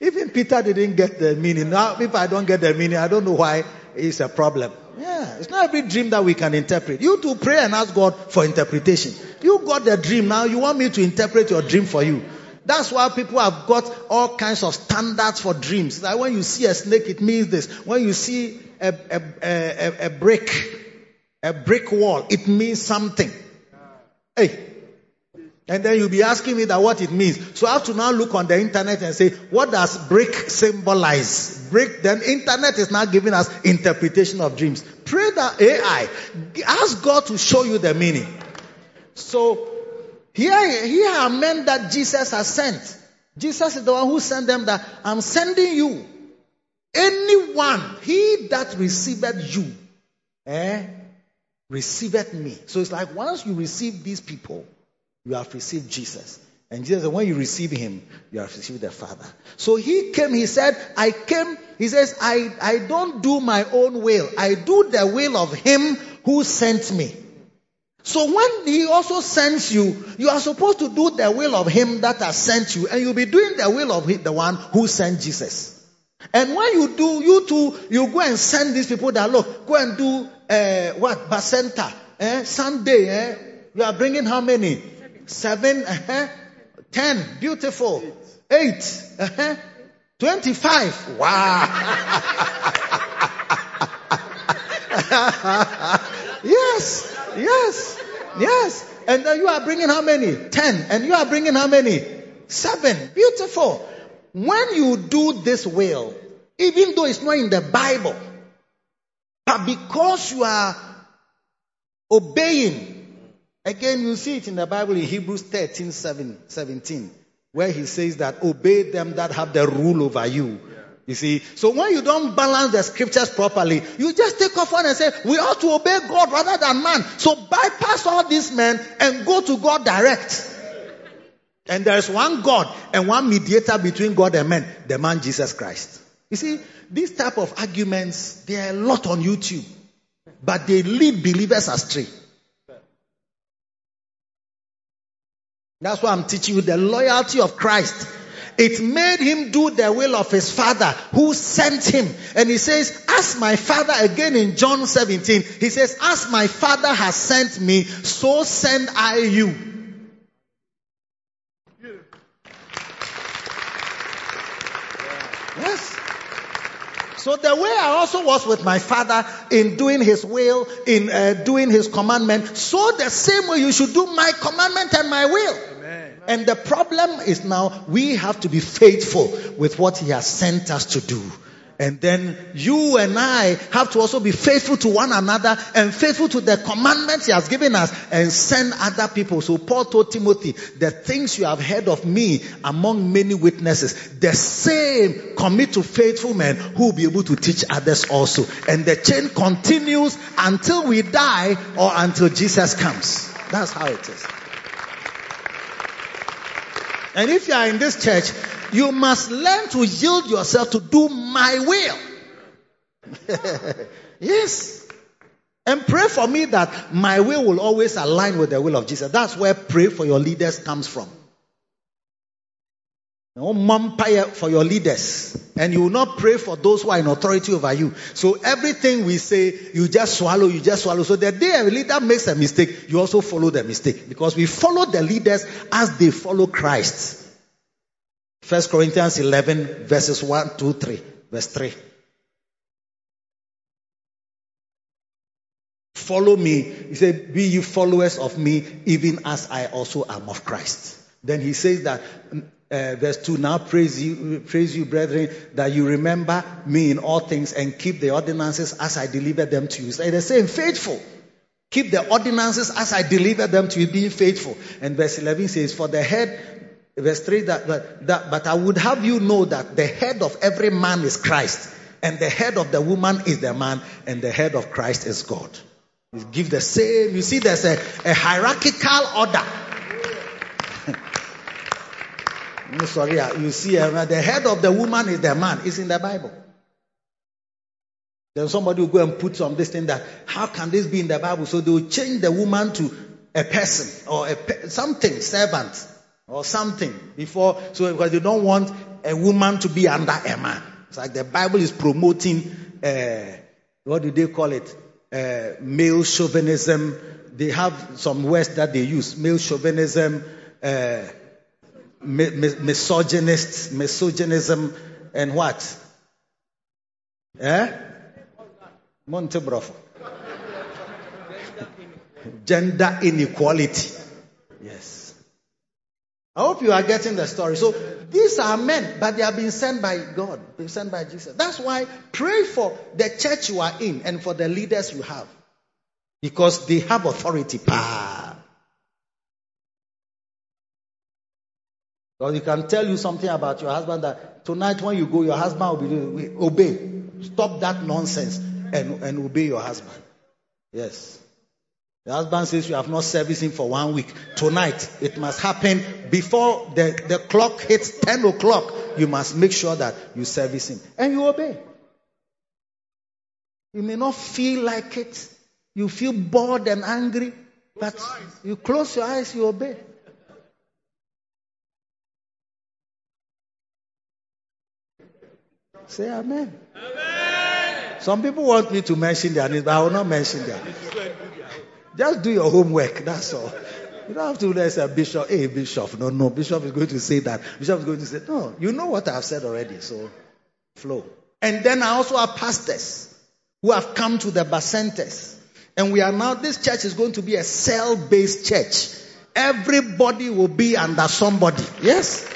even Peter didn't get the meaning. Now, if I don't get the meaning, I don't know why it's a problem. Yeah, it's not every dream that we can interpret. You to pray and ask God for interpretation. You got the dream now, you want me to interpret your dream for you. That's why people have got all kinds of standards for dreams. Like when you see a snake, it means this. When you see a, a, a, a brick, a brick wall, it means something. Hey, and then you'll be asking me that what it means. So I have to now look on the internet and say, what does brick symbolize? Brick, then internet is now giving us interpretation of dreams. Pray that AI. Ask God to show you the meaning. So here, here are men that Jesus has sent. Jesus is the one who sent them that I'm sending you. Anyone, he that received you, eh, received me. So it's like once you receive these people, you have received Jesus. And Jesus when you receive him, you have received the Father. So he came, he said, I came, he says, I, I don't do my own will. I do the will of him who sent me. So when he also sends you, you are supposed to do the will of him that has sent you, and you'll be doing the will of the one who sent Jesus. And when you do, you too, you go and send these people that look, go and do uh, what? Bacenta, eh? Sunday, eh? You are bringing how many? seven, uh-huh, ten, beautiful, eight, uh-huh, twenty-five. Wow. yes, yes, yes. And then you are bringing how many? Ten. And you are bringing how many? Seven. Beautiful. When you do this will, even though it's not in the Bible, but because you are obeying Again, you see it in the Bible in Hebrews 13 17, where he says that obey them that have the rule over you. You see, so when you don't balance the scriptures properly, you just take off one and say, we ought to obey God rather than man. So bypass all these men and go to God direct. And there is one God and one mediator between God and men, the man Jesus Christ. You see, these type of arguments, they are a lot on YouTube, but they lead believers astray. That's why I'm teaching you the loyalty of Christ It made him do the will of his father who sent him. And he says, as my father, again in John 17, he says, as my father has sent me, so send I you. Yes. So the way I also was with my father in doing his will, in uh, doing his commandment, so the same way you should do my commandment and my will. Amen. And the problem is now we have to be faithful with what he has sent us to do. And then you and I have to also be faithful to one another and faithful to the commandments he has given us and send other people. So Paul told Timothy, the things you have heard of me among many witnesses, the same commit to faithful men who will be able to teach others also. And the chain continues until we die or until Jesus comes. That's how it is. And if you are in this church, you must learn to yield yourself to do my will. yes. And pray for me that my will will always align with the will of Jesus. That's where pray for your leaders comes from. No mumpire for your leaders. And you will not pray for those who are in authority over you. So everything we say, you just swallow, you just swallow. So the day a leader makes a mistake, you also follow the mistake. Because we follow the leaders as they follow Christ. First Corinthians 11 verses 1, 2, 3. Verse 3. Follow me. He said, be you followers of me, even as I also am of Christ. Then he says that, uh, verse 2, now praise you, praise you, brethren, that you remember me in all things and keep the ordinances as I delivered them to you. So they're saying, faithful. Keep the ordinances as I delivered them to you, being faithful. And verse 11 says, for the head verse 3 that, that, that, but I would have you know that the head of every man is Christ, and the head of the woman is the man, and the head of Christ is God. You give the same, you see, there's a, a hierarchical order. sorry, you see, uh, the head of the woman is the man, it's in the Bible. Then somebody will go and put some this thing that, how can this be in the Bible? So they will change the woman to a person or a, something, servant or something before, so because they don't want a woman to be under a man. It's like the Bible is promoting, uh, what do they call it? Uh, male chauvinism. They have some words that they use. Male chauvinism, uh, mi- mi- misogynist, misogynism, and what? Eh? Monte Brofo. Gender inequality. Yes. I hope you are getting the story. So these are men, but they have been sent by God, been sent by Jesus. That's why pray for the church you are in and for the leaders you have. Because they have authority. Power. He can tell you something about your husband that tonight when you go, your husband will be obey. Stop that nonsense and, and obey your husband. Yes. The husband says you have not serviced him for one week. Tonight, it must happen before the, the clock hits 10 o'clock. You must make sure that you service him and you obey. You may not feel like it. You feel bored and angry, but you close your eyes, you obey. Say amen. amen. Some people want me to mention their names, but I will not mention their names. Just do your homework. That's all. You don't have to say bishop. Hey, bishop. No, no. Bishop is going to say that. Bishop is going to say no. You know what I've said already. So flow. And then I also have pastors who have come to the Bacentas. And we are now, this church is going to be a cell based church. Everybody will be under somebody. Yes?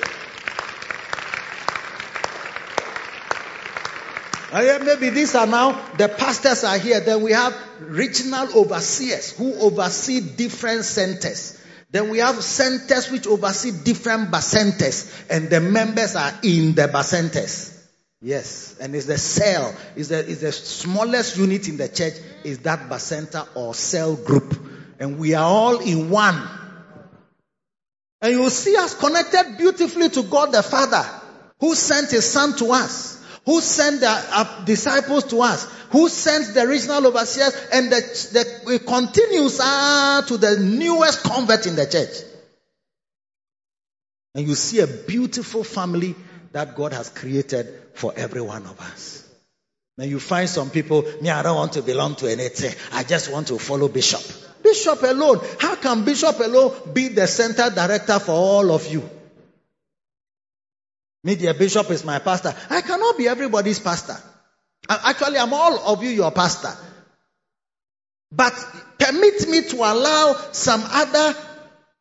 Uh, maybe these are now the pastors are here. Then we have regional overseers who oversee different centers. Then we have centers which oversee different bacentas, and the members are in the bacentas. Yes, and it's the cell, is the, the smallest unit in the church, is that bacenta or cell group. And we are all in one. And you see us connected beautifully to God the Father, who sent his son to us who sent the uh, disciples to us, who sent the regional overseers, and the, the, it continues uh, to the newest convert in the church. And you see a beautiful family that God has created for every one of us. Then you find some people, me, I don't want to belong to anything. I just want to follow Bishop. Bishop alone. How can Bishop alone be the center director for all of you? Me, Bishop is my pastor. I cannot be everybody's pastor. Actually, I'm all of you your pastor. But permit me to allow some other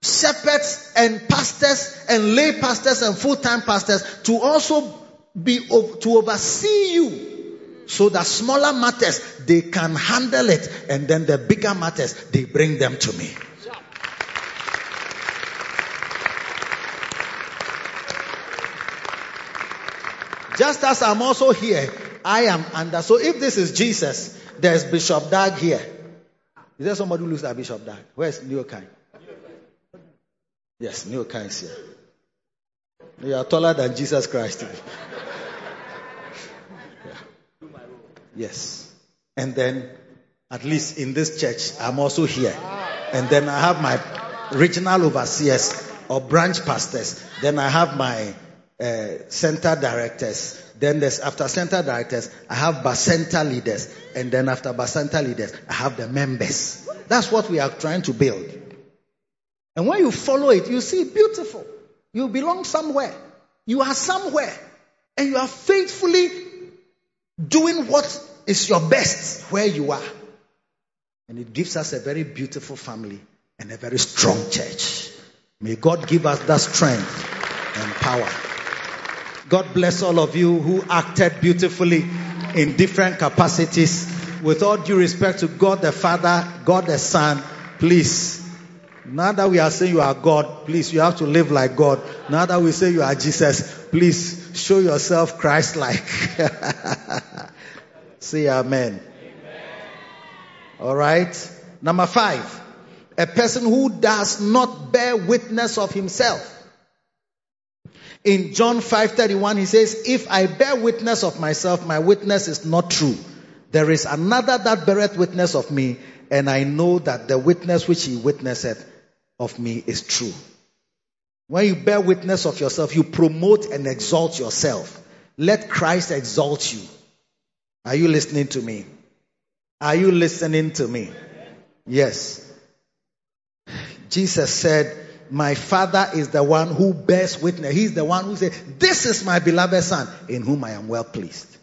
shepherds and pastors and lay pastors and full-time pastors to also be to oversee you so that smaller matters they can handle it and then the bigger matters they bring them to me just as i'm also here i am under. So if this is jesus there's bishop dag here. Is there somebody who looks like bishop dag? Where's neokai? Yes neokai is here. You are taller than jesus christ. Yes. And then, at least in this church, I'm also here. And then I have my regional overseers or branch pastors. Then I have my uh, center directors. Then there's after center directors, I have bacenta leaders. And then after bacenta leaders, I have the members. That's what we are trying to build. And when you follow it, you see beautiful. You belong somewhere. You are somewhere. And you are faithfully doing what is your best where you are. And it gives us a very beautiful family and a very strong church. May God give us that strength and power. God bless all of you who acted beautifully in different capacities. With all due respect to God the Father, God the Son, please. Now that we are saying you are God, please, you have to live like God. Now that we say you are Jesus, please show yourself Christ like. Say amen. amen. All right. Number five. A person who does not bear witness of himself. In John 5:31 he says, "If I bear witness of myself, my witness is not true. There is another that beareth witness of me, and I know that the witness which he witnesseth of me is true." When you bear witness of yourself, you promote and exalt yourself. Let Christ exalt you. Are you listening to me? Are you listening to me? Yes. Jesus said, My Father is the one who bears witness. He's the one who said, This is my beloved Son, in whom I am well pleased.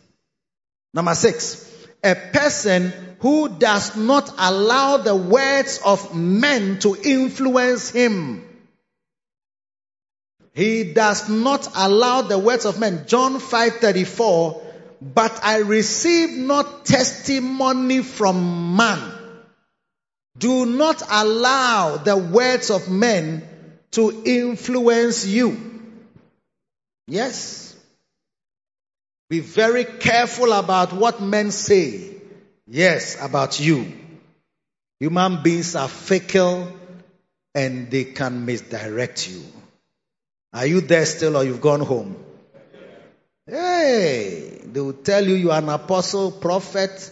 Number six, a person who does not allow the words of men to influence him. He does not allow the words of men. John 5:34 but I receive not testimony from man. Do not allow the words of men to influence you. Yes. Be very careful about what men say. Yes, about you. Human beings are fickle and they can misdirect you. Are you there still or you've gone home? Hey, they will tell you you are an apostle, prophet,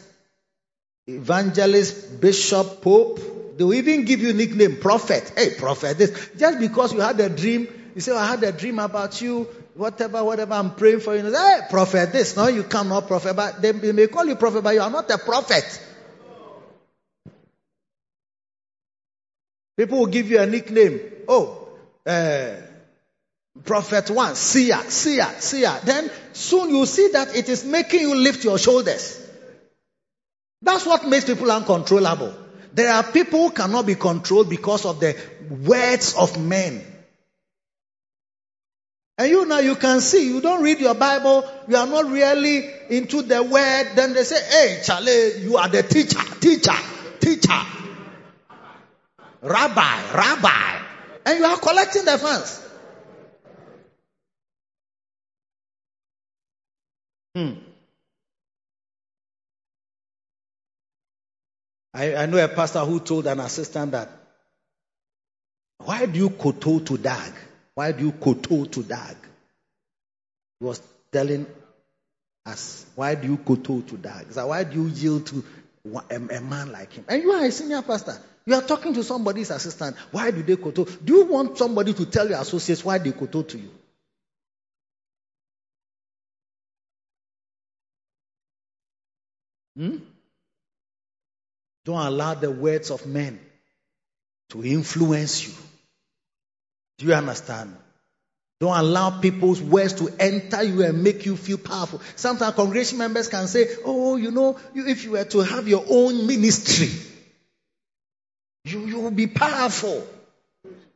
evangelist, bishop, pope. They will even give you nickname, prophet. Hey, prophet, this. Just because you had a dream, you say, I had a dream about you, whatever, whatever, I'm praying for you. you say, hey, prophet, this. No, you cannot prophet, but they, they may call you prophet, but you are not a prophet. People will give you a nickname. Oh, uh, Prophet one, seer, seer, seer. Then soon you see that it is making you lift your shoulders. That's what makes people uncontrollable. There are people who cannot be controlled because of the words of men. And you now you can see, you don't read your Bible, you are not really into the word, then they say, hey, Charlie, you are the teacher, teacher, teacher. Rabbi, rabbi. And you are collecting the funds. Hmm. I, I, know a pastor who told an assistant that, why do you koto to Dag? Why do you koto to Dag? He was telling us, why do you koto to Dag? Why do you yield to a, a man like him. And you are a senior pastor. You are talking to somebody's assistant. Why do they koto? Do you want somebody to tell your associates why they koto to you? Hmm? Don't allow the words of men to influence you. Do you understand? Don't allow people's words to enter you and make you feel powerful. Sometimes congregation members can say, Oh, you know, you, if you were to have your own ministry, you, you will be powerful.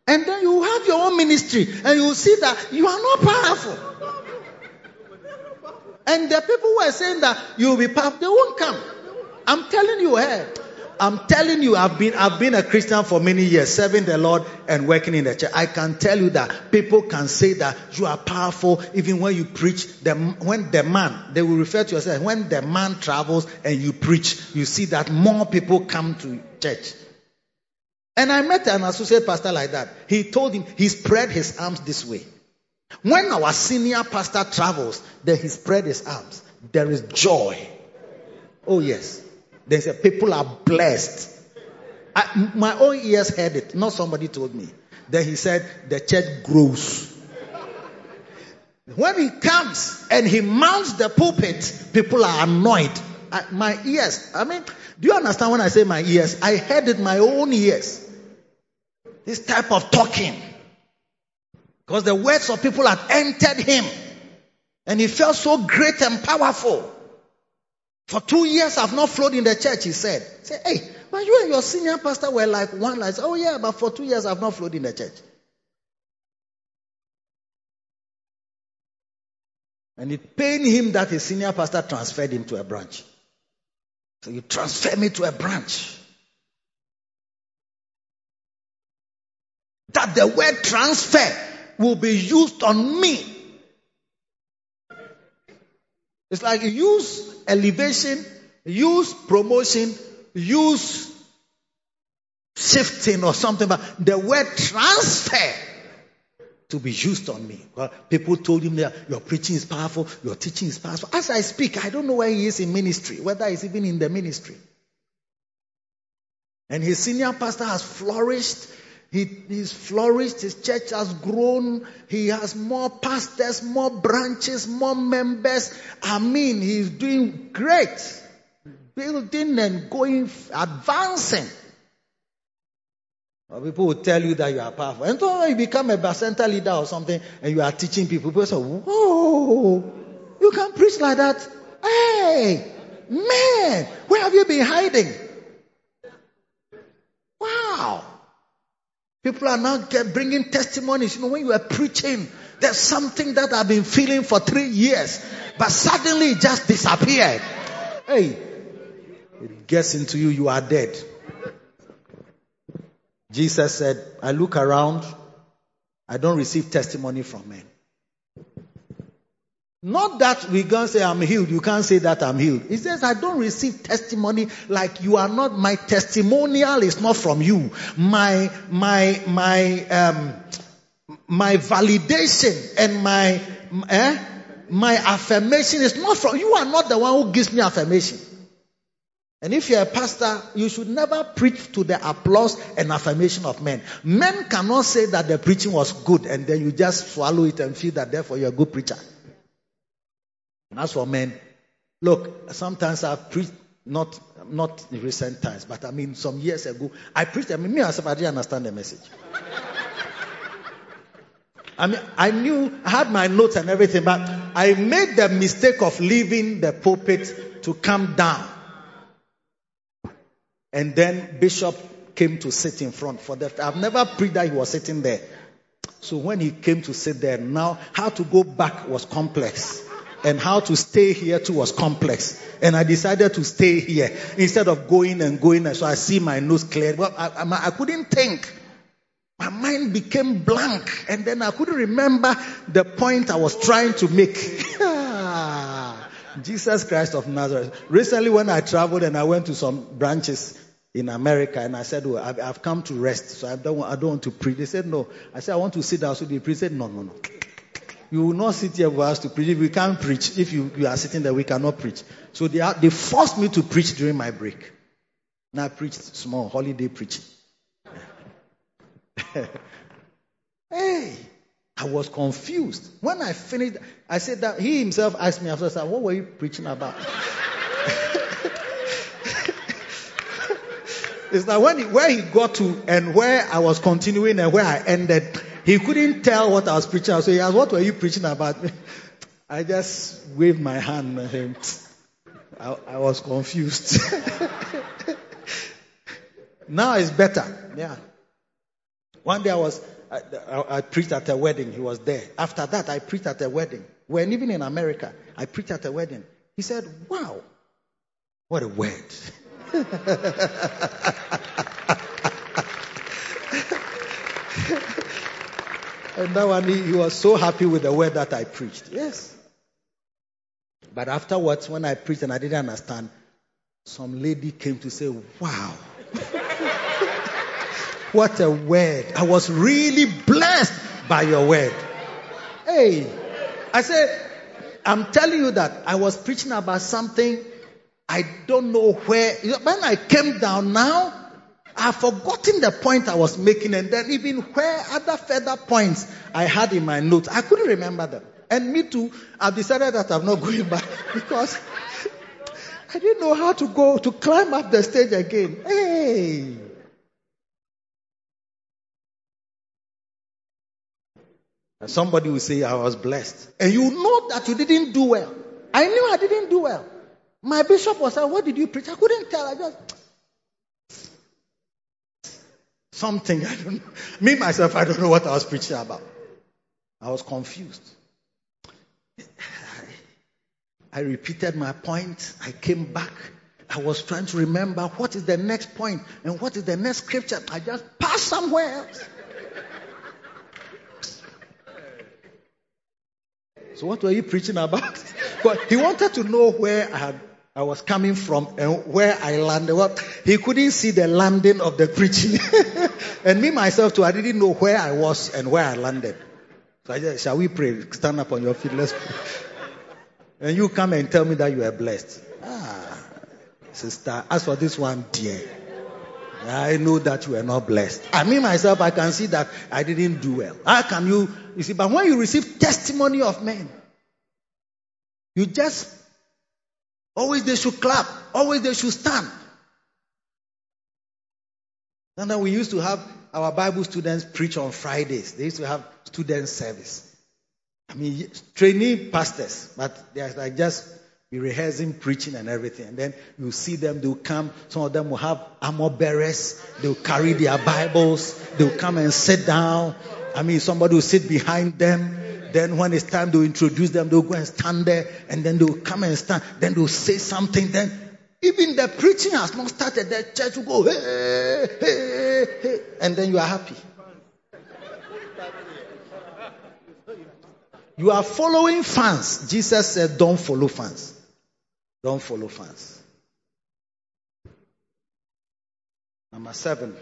And then you have your own ministry and you will see that you are not powerful. And the people who are saying that you will be powerful, they won't come. I'm telling you, hey, I'm telling you, I've been I've been a Christian for many years, serving the Lord and working in the church. I can tell you that people can say that you are powerful even when you preach. The, when the man, they will refer to yourself, when the man travels and you preach, you see that more people come to church. And I met an associate pastor like that. He told him he spread his arms this way. When our senior pastor travels, then he spread his arms. There is joy. Oh yes. They said people are blessed. I, my own ears heard it, not somebody told me. Then he said the church grows. When he comes and he mounts the pulpit, people are annoyed. I, my ears, I mean, do you understand when I say my ears? I heard it my own ears. This type of talking. Because the words of people had entered him. And he felt so great and powerful. For two years I've not flowed in the church, he said. Say, hey, but you and your senior pastor were like one. I oh yeah, but for two years I've not flowed in the church. And it pained him that his senior pastor transferred him to a branch. So you transfer me to a branch. That the word transfer will be used on me. It's like use elevation, use promotion, use shifting or something, but the word transfer to be used on me. Well, people told him that your preaching is powerful, your teaching is powerful. As I speak, I don't know where he is in ministry, whether he's even in the ministry. And his senior pastor has flourished. He, he's flourished. His church has grown. He has more pastors, more branches, more members. I mean, he's doing great. Building and going, advancing. Or people will tell you that you are powerful. And so you become a center leader or something and you are teaching people. People say, Whoa, you can preach like that. Hey, man, where have you been hiding? Wow. People are now get, bringing testimonies. You know, when you are preaching, there's something that I've been feeling for three years, but suddenly it just disappeared. Hey, it gets into you, you are dead. Jesus said, I look around, I don't receive testimony from men. Not that we can say I'm healed. You can't say that I'm healed. He says, I don't receive testimony like you are not, my testimonial is not from you. My, my, my, um, my validation and my, eh, my affirmation is not from, you are not the one who gives me affirmation. And if you're a pastor, you should never preach to the applause and affirmation of men. Men cannot say that the preaching was good and then you just swallow it and feel that therefore you're a good preacher. And as for men, look, sometimes I've preached, not, not in recent times, but I mean some years ago, I preached, I mean, me myself, I didn't understand the message. I mean, I knew, I had my notes and everything, but I made the mistake of leaving the pulpit to come down. And then Bishop came to sit in front for that. I've never preached that he was sitting there. So when he came to sit there, now how to go back was complex. And how to stay here too was complex. And I decided to stay here instead of going and going. So I see my nose clear. Well, I, I, I couldn't think. My mind became blank. And then I couldn't remember the point I was trying to make. Jesus Christ of Nazareth. Recently, when I traveled and I went to some branches in America, and I said, "Well, I've, I've come to rest, so I don't, want, I don't want to preach." They said, "No." I said, "I want to sit down." So they preached. Said, "No, no, no." You will not sit here for us to preach. If we can't preach, if you, you are sitting there, we cannot preach. So they, are, they forced me to preach during my break. Now I preached small holiday preaching. hey, I was confused. When I finished, I said that he himself asked me after, what were you preaching about? it's like when he, where he got to and where I was continuing and where I ended, he couldn't tell what I was preaching. So he asked, what were you preaching about? I just waved my hand at him. I, I was confused. now it's better. Yeah. One day I was, I, I, I, preached at a wedding. He was there. After that, I preached at a wedding. When even in America, I preached at a wedding. He said, wow, what a word. and that one, he, was so happy with the word that I preached. Yes. But afterwards, when I preached and I didn't understand, some lady came to say, Wow. what a word. I was really blessed by your word. Hey, I said, I'm telling you that I was preaching about something I don't know where. When I came down now, I've forgotten the point I was making, and then even where other further points I had in my notes, I couldn't remember them. And me too, I've decided that I'm not going back because I didn't know how to go to climb up the stage again. Hey! And somebody will say, I was blessed. And you know that you didn't do well. I knew I didn't do well. My bishop was like, What did you preach? I couldn't tell. I just. Something, I don't know. Me, myself, I don't know what I was preaching about. I was confused. I repeated my point. I came back. I was trying to remember what is the next point and what is the next scripture. I just passed somewhere else. So what were you preaching about? But he wanted to know where I had I was coming from and where I landed. Well, he couldn't see the landing of the preaching. and me myself too, I didn't know where I was and where I landed. So I said, shall we pray? Stand up on your feet. Let's pray. And you come and tell me that you are blessed. Ah, sister, as for this one, dear, I know that you are not blessed. I mean myself, I can see that I didn't do well. How can you, you see, but when you receive testimony of men, you just Always they should clap. Always they should stand. And then we used to have our Bible students preach on Fridays. They used to have student service. I mean, trainee pastors, but they're like just be rehearsing, preaching, and everything. And then you see them, they'll come. Some of them will have armor bearers. They'll carry their Bibles. They'll come and sit down. I mean, somebody will sit behind them. Then when it's time to introduce them, they'll go and stand there and then they'll come and stand. Then they'll say something. Then even the preaching has not started. The church will go, hey, hey, hey. And then you are happy. You are following fans. Jesus said, don't follow fans. Don't follow fans. Number seven.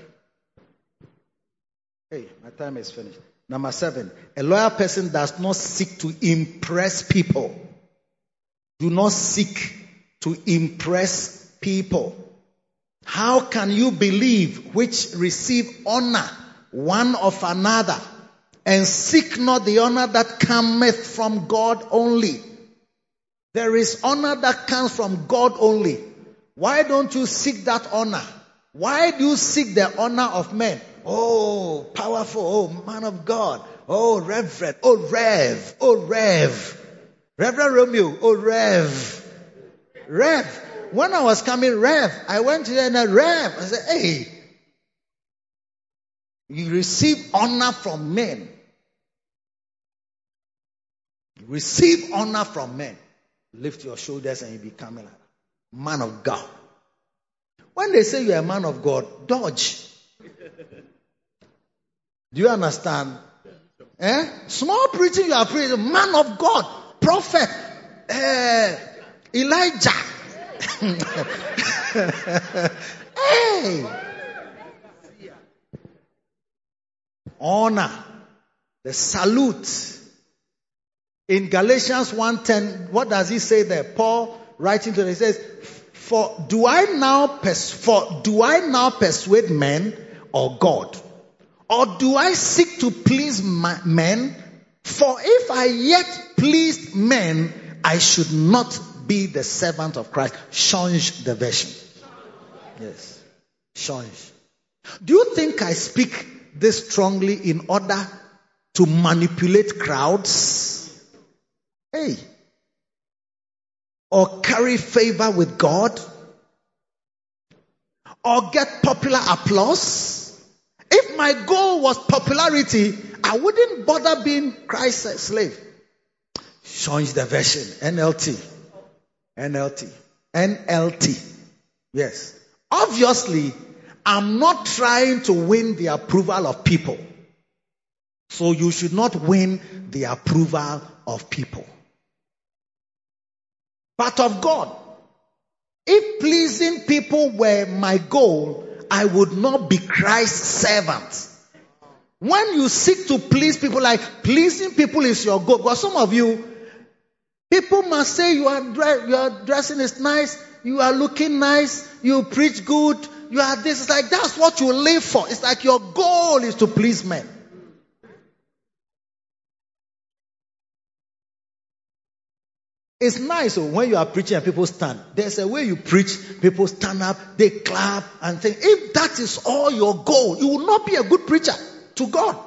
Hey, my time is finished. Number seven, a loyal person does not seek to impress people. Do not seek to impress people. How can you believe which receive honor one of another and seek not the honor that cometh from God only? There is honor that comes from God only. Why don't you seek that honor? Why do you seek the honor of men? Oh, powerful. Oh, man of God. Oh, Reverend. Oh, Rev. Oh, Rev. Reverend Romeo. Oh, Rev. Rev. When I was coming, Rev, I went to and I Rev. I said, hey, you receive honor from men. You receive honor from men. Lift your shoulders and you become a man of God. When they say you're a man of God, dodge. Do you understand? Eh? Small preaching, you are preaching. Man of God, prophet, eh, Elijah. hey! Honor, the salute. In Galatians 1:10, what does he say there? Paul writing to them, he says, "For do I now pers- for do I now persuade men or God, or do I seek to please ma- men? For if I yet pleased men, I should not be the servant of Christ." Change the version. Yes, change. Do you think I speak this strongly in order to manipulate crowds? Hey. Or carry favor with God? Or get popular applause? If my goal was popularity, I wouldn't bother being Christ's slave. Change the version. NLT. NLT. NLT. Yes. Obviously, I'm not trying to win the approval of people. So you should not win the approval of people. But of God. If pleasing people were my goal, I would not be Christ's servant. When you seek to please people, like pleasing people is your goal. Because some of you, people must say you are, dre- you are dressing is nice, you are looking nice, you preach good, you are this. It's like that's what you live for. It's like your goal is to please men. It's nice oh, when you are preaching and people stand. There's a way you preach, people stand up, they clap and think. If that is all your goal, you will not be a good preacher to God.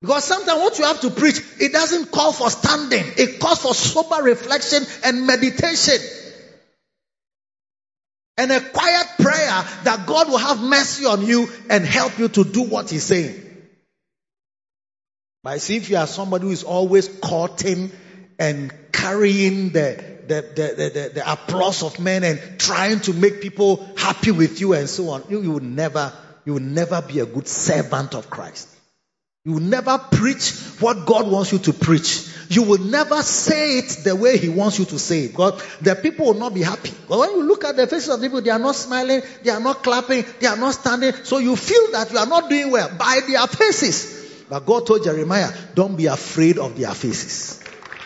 Because sometimes what you have to preach, it doesn't call for standing. It calls for sober reflection and meditation. And a quiet prayer that God will have mercy on you and help you to do what He's saying. But see, if you are somebody who is always courting and carrying the, the, the, the, the applause of men and trying to make people happy with you and so on, you, you will never, you will never be a good servant of Christ. You will never preach what God wants you to preach. You will never say it the way He wants you to say it. God, the people will not be happy. But when you look at the faces of people, they are not smiling, they are not clapping, they are not standing. So you feel that you are not doing well by their faces. But God told Jeremiah, don't be afraid of their faces.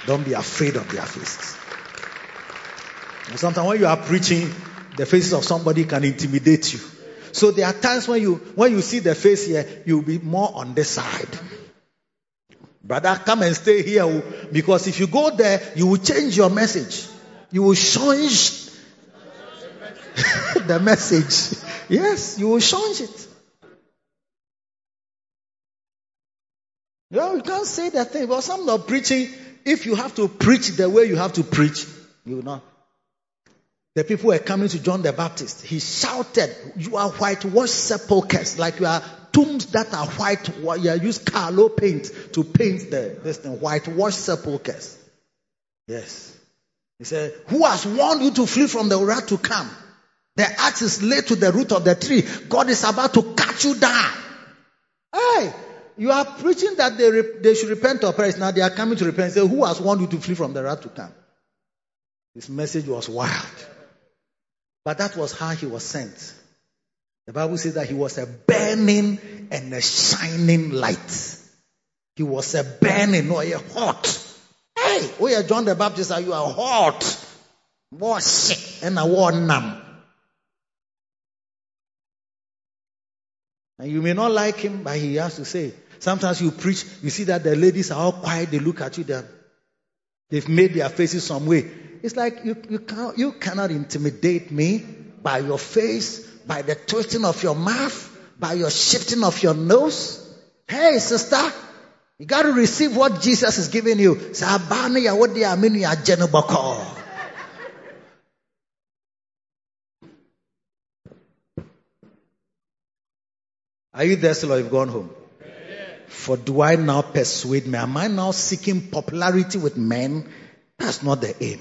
Don't be afraid of their faces. And sometimes when you are preaching, the faces of somebody can intimidate you. So there are times when you when you see the face here, you'll be more on this side. Brother, come and stay here oh, because if you go there, you will change your message. You will change the message. Yes, you will change it. No, you can't say that thing. But some are preaching, if you have to preach the way you have to preach, you not. The people were coming to John the Baptist. He shouted, You are whitewashed sepulchres, like you are tombs that are white. You use Carlo paint to paint the this thing, whitewashed sepulchres. Yes. He said, Who has warned you to flee from the wrath to come? The axe is laid to the root of the tree. God is about to cut you down. Hey, you are preaching that they, re- they should repent or perish. Now they are coming to repent. Say, who has warned you to flee from the wrath to come? His message was wild. But that was how he was sent. The Bible says that he was a burning and a shining light. He was a burning, oh, no, a hot. Hey, oh, we are John the Baptist, are you are hot. More shit and a war. And you may not like him, but he has to say. Sometimes you preach, you see that the ladies are all quiet, they look at you, they they've made their faces some way. It's like you, you, can't, you cannot intimidate me by your face, by the twisting of your mouth, by your shifting of your nose. Hey, sister, you got to receive what Jesus is giving you. Are you there still or you've gone home? For do I now persuade me? Am I now seeking popularity with men? That's not the aim.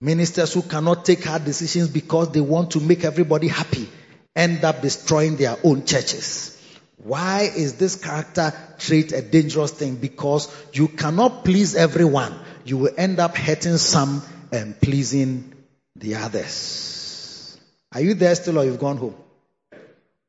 Ministers who cannot take hard decisions because they want to make everybody happy end up destroying their own churches. Why is this character trait a dangerous thing? Because you cannot please everyone. You will end up hurting some and pleasing the others. Are you there still or you've gone home?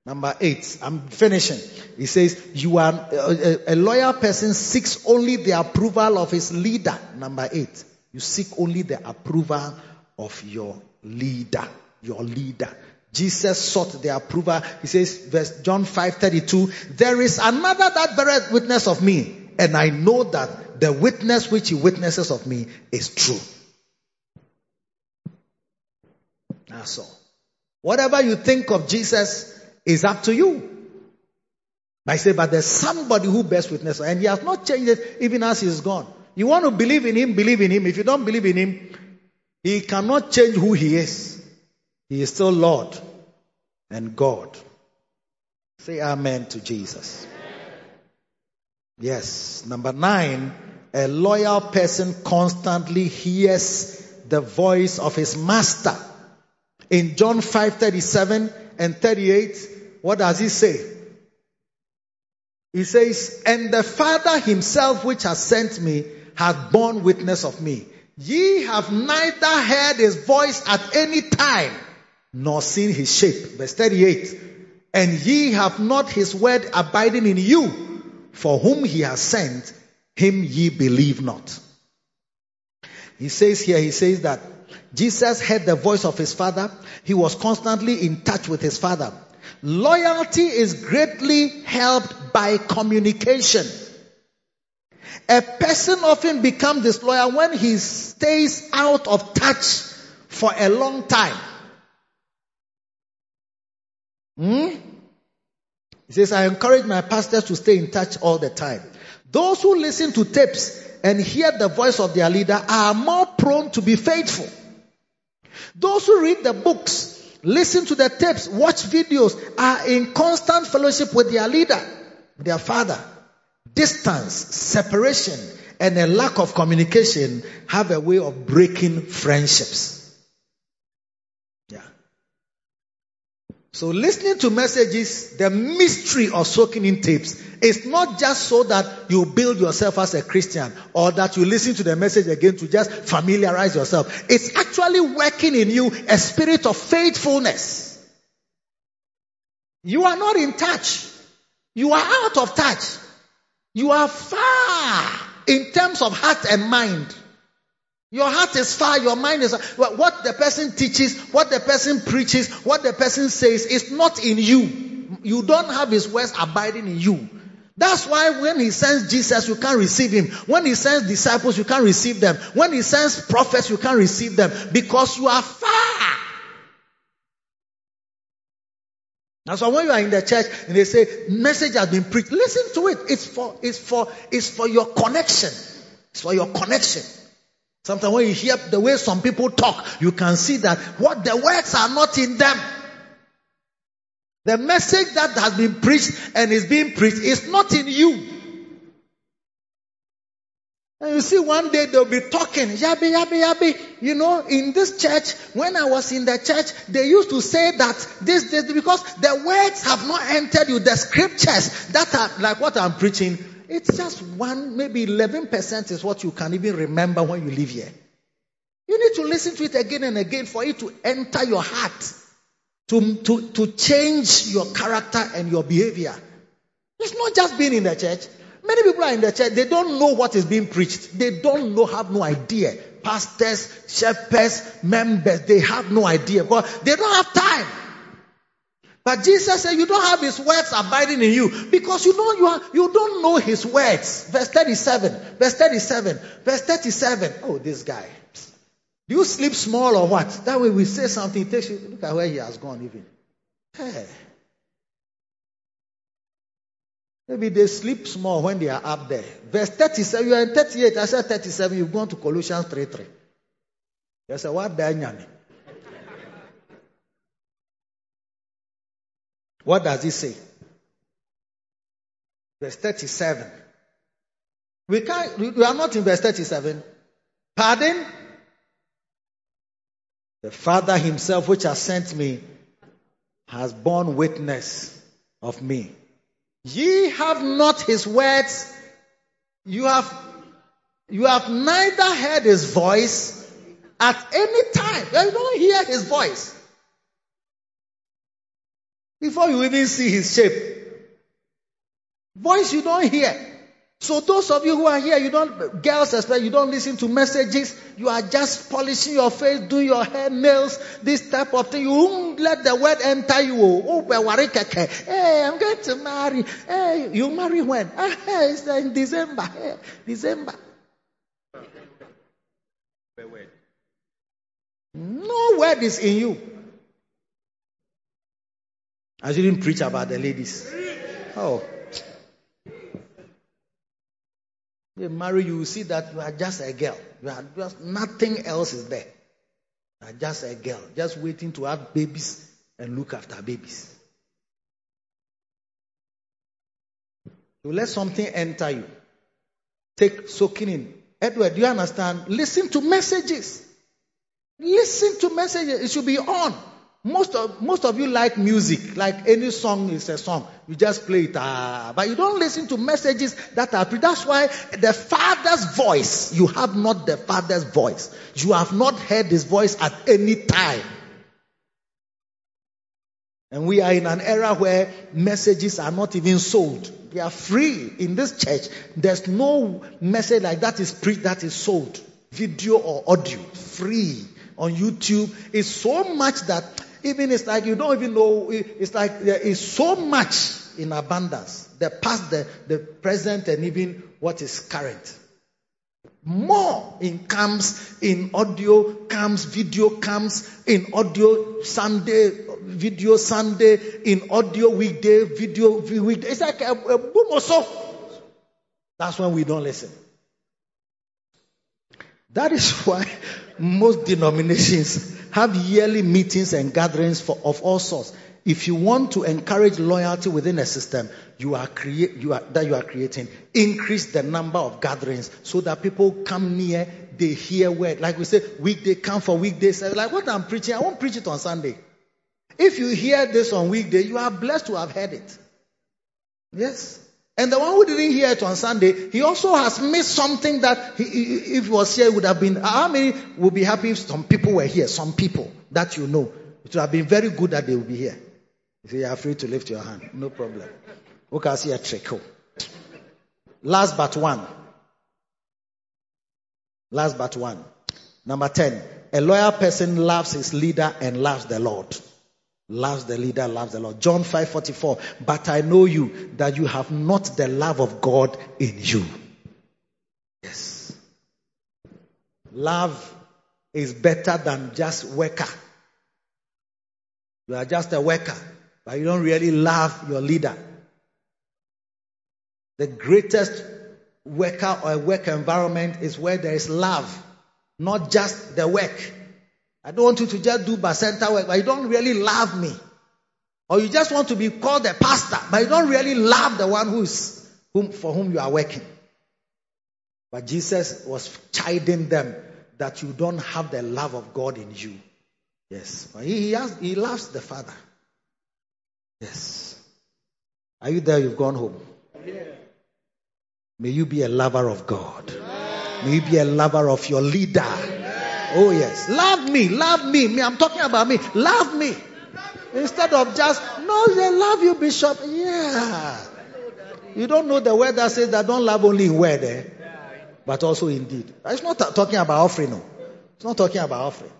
Number eight, I'm finishing. He says, You are a, a, loyal person seeks only the approval of his leader. Number eight, you seek only the approval of your leader. Your leader. Jesus sought the approval. He says, verse John 5 32, There is another that beareth witness of me, and I know that the witness which he witnesses of me is true. That's all. Whatever you think of Jesus is up to you. I say, but there's somebody who bears witness, and he has not changed it even as he's gone. You want to believe in him, believe in him. If you don't believe in him, he cannot change who he is. He is still Lord and God. Say amen to Jesus. Yes. Number nine, a loyal person constantly hears the voice of his master. In John 5 37 and 38, what does he say? He says, And the Father himself which has sent me hath borne witness of me. Ye have neither heard his voice at any time, nor seen his shape. Verse 38. And ye have not his word abiding in you, for whom he has sent, him ye believe not. He says here, he says that Jesus heard the voice of his father. He was constantly in touch with his father. Loyalty is greatly helped by communication. A person often becomes disloyal when he stays out of touch for a long time. Hmm? He says, I encourage my pastors to stay in touch all the time. Those who listen to tapes and hear the voice of their leader are more prone to be faithful. Those who read the books, listen to the tapes, watch videos, are in constant fellowship with their leader, their father. Distance, separation, and a lack of communication have a way of breaking friendships. So listening to messages, the mystery of soaking in tapes is not just so that you build yourself as a Christian or that you listen to the message again to just familiarize yourself. It's actually working in you a spirit of faithfulness. You are not in touch. You are out of touch. You are far in terms of heart and mind. Your heart is far, your mind is what the person teaches, what the person preaches, what the person says is not in you. You don't have his words abiding in you. That's why when he sends Jesus, you can't receive him. When he sends disciples, you can't receive them. When he sends prophets, you can't receive them because you are far. That's so when you are in the church and they say message has been preached, listen to it. It's for it's for it's for your connection. It's for your connection. Sometimes when you hear the way some people talk, you can see that what the words are not in them. The message that has been preached and is being preached is not in you. And you see, one day they'll be talking, yabby, yabby, yabby. You know, in this church, when I was in the church, they used to say that this, this, because the words have not entered you. The scriptures that are like what I'm preaching it's just one, maybe 11% is what you can even remember when you live here. You need to listen to it again and again for it to enter your heart, to, to, to change your character and your behavior. It's not just being in the church. Many people are in the church, they don't know what is being preached. They don't know, have no idea. Pastors, shepherds, members, they have no idea because they don't have time. But Jesus said, You don't have his words abiding in you because you know you are you don't know his words. Verse 37. Verse 37. Verse 37. Oh, this guy. Do you sleep small or what? That way we say something, it takes you look at where he has gone even. Hey. Maybe they sleep small when they are up there. Verse 37, you are in 38. I said 37, you've gone to Colossians 3 3. You say, what? What does it say? Verse 37. We can't, we are not in verse 37. Pardon? The Father Himself, which has sent me, has borne witness of me. Ye have not His words. You have, you have neither heard His voice at any time. You don't hear His voice. Before you even see his shape. Voice you don't hear. So those of you who are here, you don't, girls especially, you don't listen to messages. You are just polishing your face, doing your hair, nails, this type of thing. You won't let the word enter you. Oh, hey, I'm going to marry. Hey, you marry when? Ah, hey, it's in December. Hey, December. No word is in you. I shouldn't preach about the ladies. Oh. They marry you, see that you are just a girl. You are just nothing else is there. You are just a girl, just waiting to have babies and look after babies. You let something enter you. Take soaking in. Edward, do you understand? Listen to messages. Listen to messages. It should be on. Most of most of you like music, like any song is a song. You just play it, ah, but you don't listen to messages that are. That's why the Father's voice. You have not the Father's voice. You have not heard His voice at any time. And we are in an era where messages are not even sold. They are free in this church. There's no message like that is preached that is sold, video or audio, free on YouTube. It's so much that even it's like you don't even know. It's like there is so much in abundance. The past, the, the present, and even what is current. More in comes in audio, comes video, comes in audio Sunday, video Sunday, in audio weekday, video weekday. It's like a, a boom or so. That's when we don't listen. That is why most denominations have yearly meetings and gatherings for, of all sorts. If you want to encourage loyalty within a system you are create, you are, that you are creating, increase the number of gatherings so that people come near, they hear word. Like we say, weekday come for weekdays. Like what I'm preaching, I won't preach it on Sunday. If you hear this on weekday, you are blessed to have heard it. Yes. And the one who didn't hear it on Sunday, he also has missed something that he, if he was here, would have been. How many would be happy if some people were here? Some people that you know. It would have been very good that they would be here. If you are free to lift your hand, no problem. Okay, see a trickle. Last but one. Last but one. Number 10. A loyal person loves his leader and loves the Lord. Loves the leader, loves the Lord. John 5:44. But I know you that you have not the love of God in you. Yes. Love is better than just worker. You are just a worker, but you don't really love your leader. The greatest worker or work environment is where there is love, not just the work. I don't want you to just do center work, but you don't really love me. Or you just want to be called a pastor, but you don't really love the one who's whom, for whom you are working. But Jesus was chiding them that you don't have the love of God in you. Yes. He, he, has, he loves the Father. Yes. Are you there? You've gone home. Yeah. May you be a lover of God. May you be a lover of your leader. Oh, yes. Love me. Love me. Me, I'm talking about me. Love me. Instead of just, no, they love you, Bishop. Yeah. You don't know the word that says that don't love only in word, eh? but also in deed. It's not talking about offering. No. It's not talking about offering.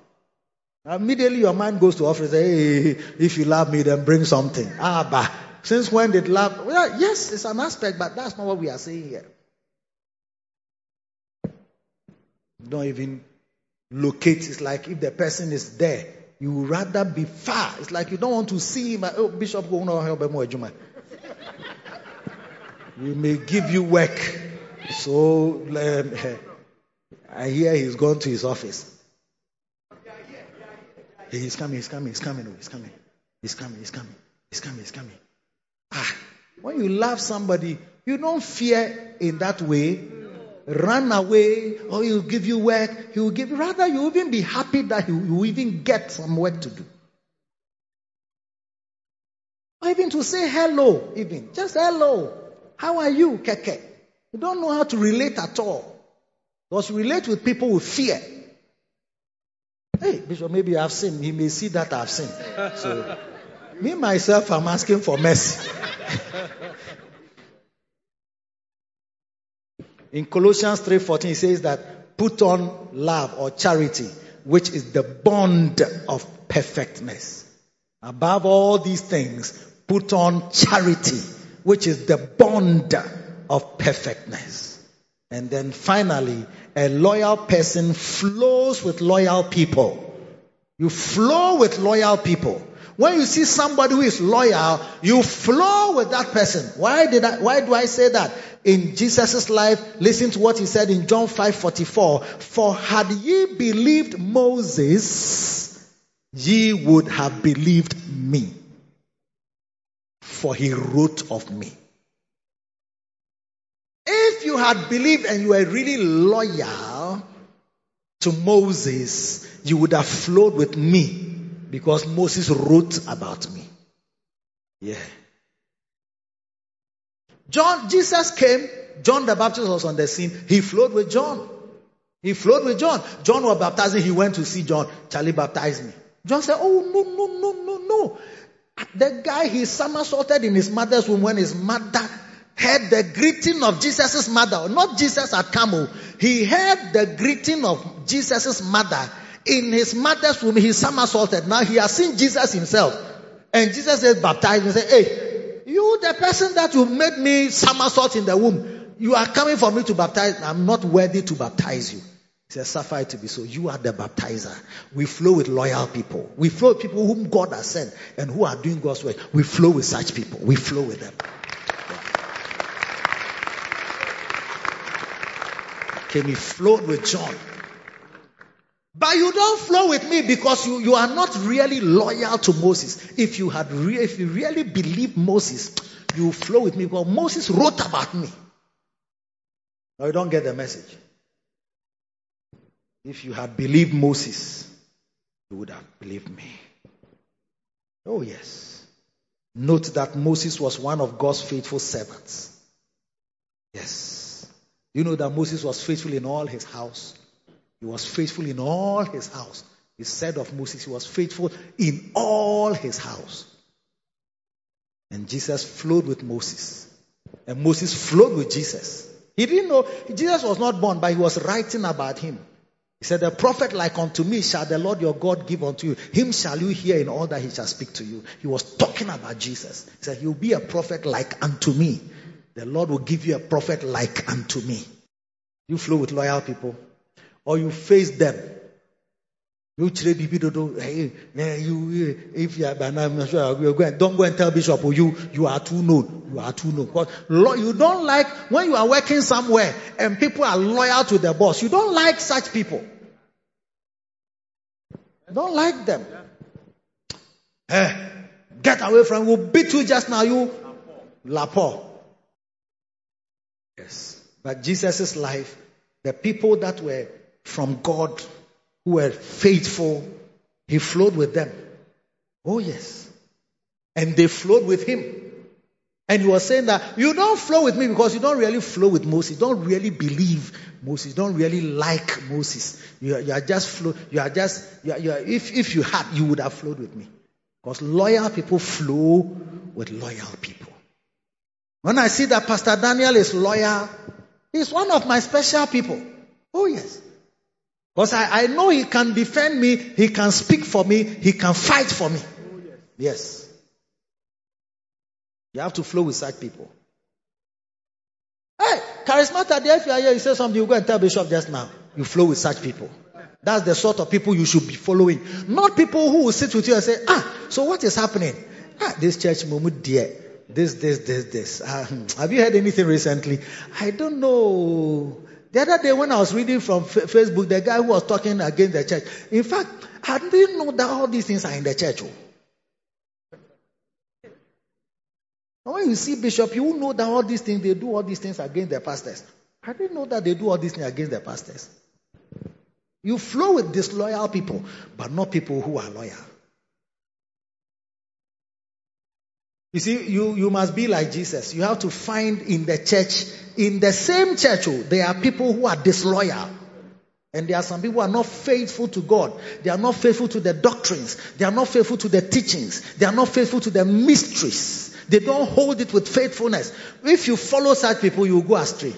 Immediately your mind goes to offering. Say, hey, if you love me, then bring something. Ah, but since when did love? Well, yes, it's an aspect, but that's not what we are saying here. Don't even locate. It's like if the person is there, you would rather be far. It's like you don't want to see him. Oh, Bishop, go no help him. We may give you work. So um, I hear he's gone to his office. He's coming, he's coming, he's coming, he's coming, he's coming, he's coming, he's coming, he's coming. Ah, when you love somebody, you don't fear in that way run away or he'll give you work. He will give, you rather you even be happy that he will even get some work to do. Or even to say hello, even. Just hello. How are you, Keke? You don't know how to relate at all. Because relate with people with fear. Hey, Bishop, maybe I've sinned. He may see that I've sinned. So Me myself, I'm asking for mercy. In Colossians 3:14 it says that put on love or charity, which is the bond of perfectness. Above all these things, put on charity, which is the bond of perfectness. And then finally, a loyal person flows with loyal people. You flow with loyal people. When you see somebody who is loyal, you flow with that person. Why did I, why do I say that? In Jesus' life, listen to what he said in John 5:44. For had ye believed Moses, ye would have believed me. For he wrote of me. If you had believed and you were really loyal to Moses, you would have flowed with me because Moses wrote about me. Yeah. John, Jesus came, John the Baptist was on the scene, he flowed with John. He flowed with John. John was baptizing, he went to see John. Charlie baptized me. John said, Oh, no, no, no, no, no. The guy he somersaulted in his mother's womb when his mother heard the greeting of Jesus' mother, not Jesus at Camel. Oh. He heard the greeting of Jesus' mother in his mother's womb. He somersaulted. Now he has seen Jesus himself. And Jesus said, baptize me. Say, hey, you the person that you made me somersault in the womb, you are coming for me to baptize. I'm not worthy to baptize you. He said, suffer to be so. You are the baptizer. We flow with loyal people. We flow with people whom God has sent and who are doing God's work. We flow with such people. We flow with them. Okay, we flow with John. But you don't flow with me because you, you are not really loyal to Moses. If you had re- if you really believe Moses, you flow with me because Moses wrote about me. No, you don't get the message. If you had believed Moses, you would have believed me. Oh, yes. Note that Moses was one of God's faithful servants. Yes. You know that Moses was faithful in all his house. He was faithful in all his house. He said of Moses, he was faithful in all his house. And Jesus flowed with Moses. And Moses flowed with Jesus. He didn't know, Jesus was not born, but he was writing about him. He said, A prophet like unto me shall the Lord your God give unto you. Him shall you hear in all that he shall speak to you. He was talking about Jesus. He said, He'll be a prophet like unto me. The Lord will give you a prophet like unto me. You flow with loyal people, or you face them. If you are I'm sure you're going, don't go and tell Bishop, oh, you you are too known. You are too known. Because you don't like when you are working somewhere and people are loyal to their boss. You don't like such people. You don't like them. Hey, eh, get away from. We'll beat you just now. You lapo. Yes, but Jesus' life, the people that were from God who were faithful, he flowed with them. Oh, yes. And they flowed with him. And he was saying that you don't flow with me because you don't really flow with Moses. You don't really believe Moses. You don't really like Moses. You are, you are just flow. You are just. You are, you are, if if you had, you would have flowed with me. Because loyal people flow with loyal people. When I see that Pastor Daniel is loyal, he's one of my special people. Oh yes. Because I, I know he can defend me, he can speak for me, he can fight for me. yes. You have to flow with such people. Hey, charismatic, if you are here, you say something, you go and tell Bishop just now. You flow with such people. That's the sort of people you should be following. Not people who will sit with you and say, ah, so what is happening? Ah, this church, Mumu dear. This, this, this, this. Uh, have you heard anything recently? I don't know. The other day when I was reading from F- Facebook, the guy who was talking against the church. In fact, I didn't know that all these things are in the church. Oh. And when you see bishop, you will know that all these things, they do all these things against the pastors. I didn't know that they do all these things against the pastors. You flow with disloyal people, but not people who are loyal. You see, you, you must be like Jesus. You have to find in the church, in the same church, oh, there are people who are disloyal. And there are some people who are not faithful to God. They are not faithful to the doctrines. They are not faithful to the teachings. They are not faithful to the mysteries. They don't hold it with faithfulness. If you follow such people, you will go astray.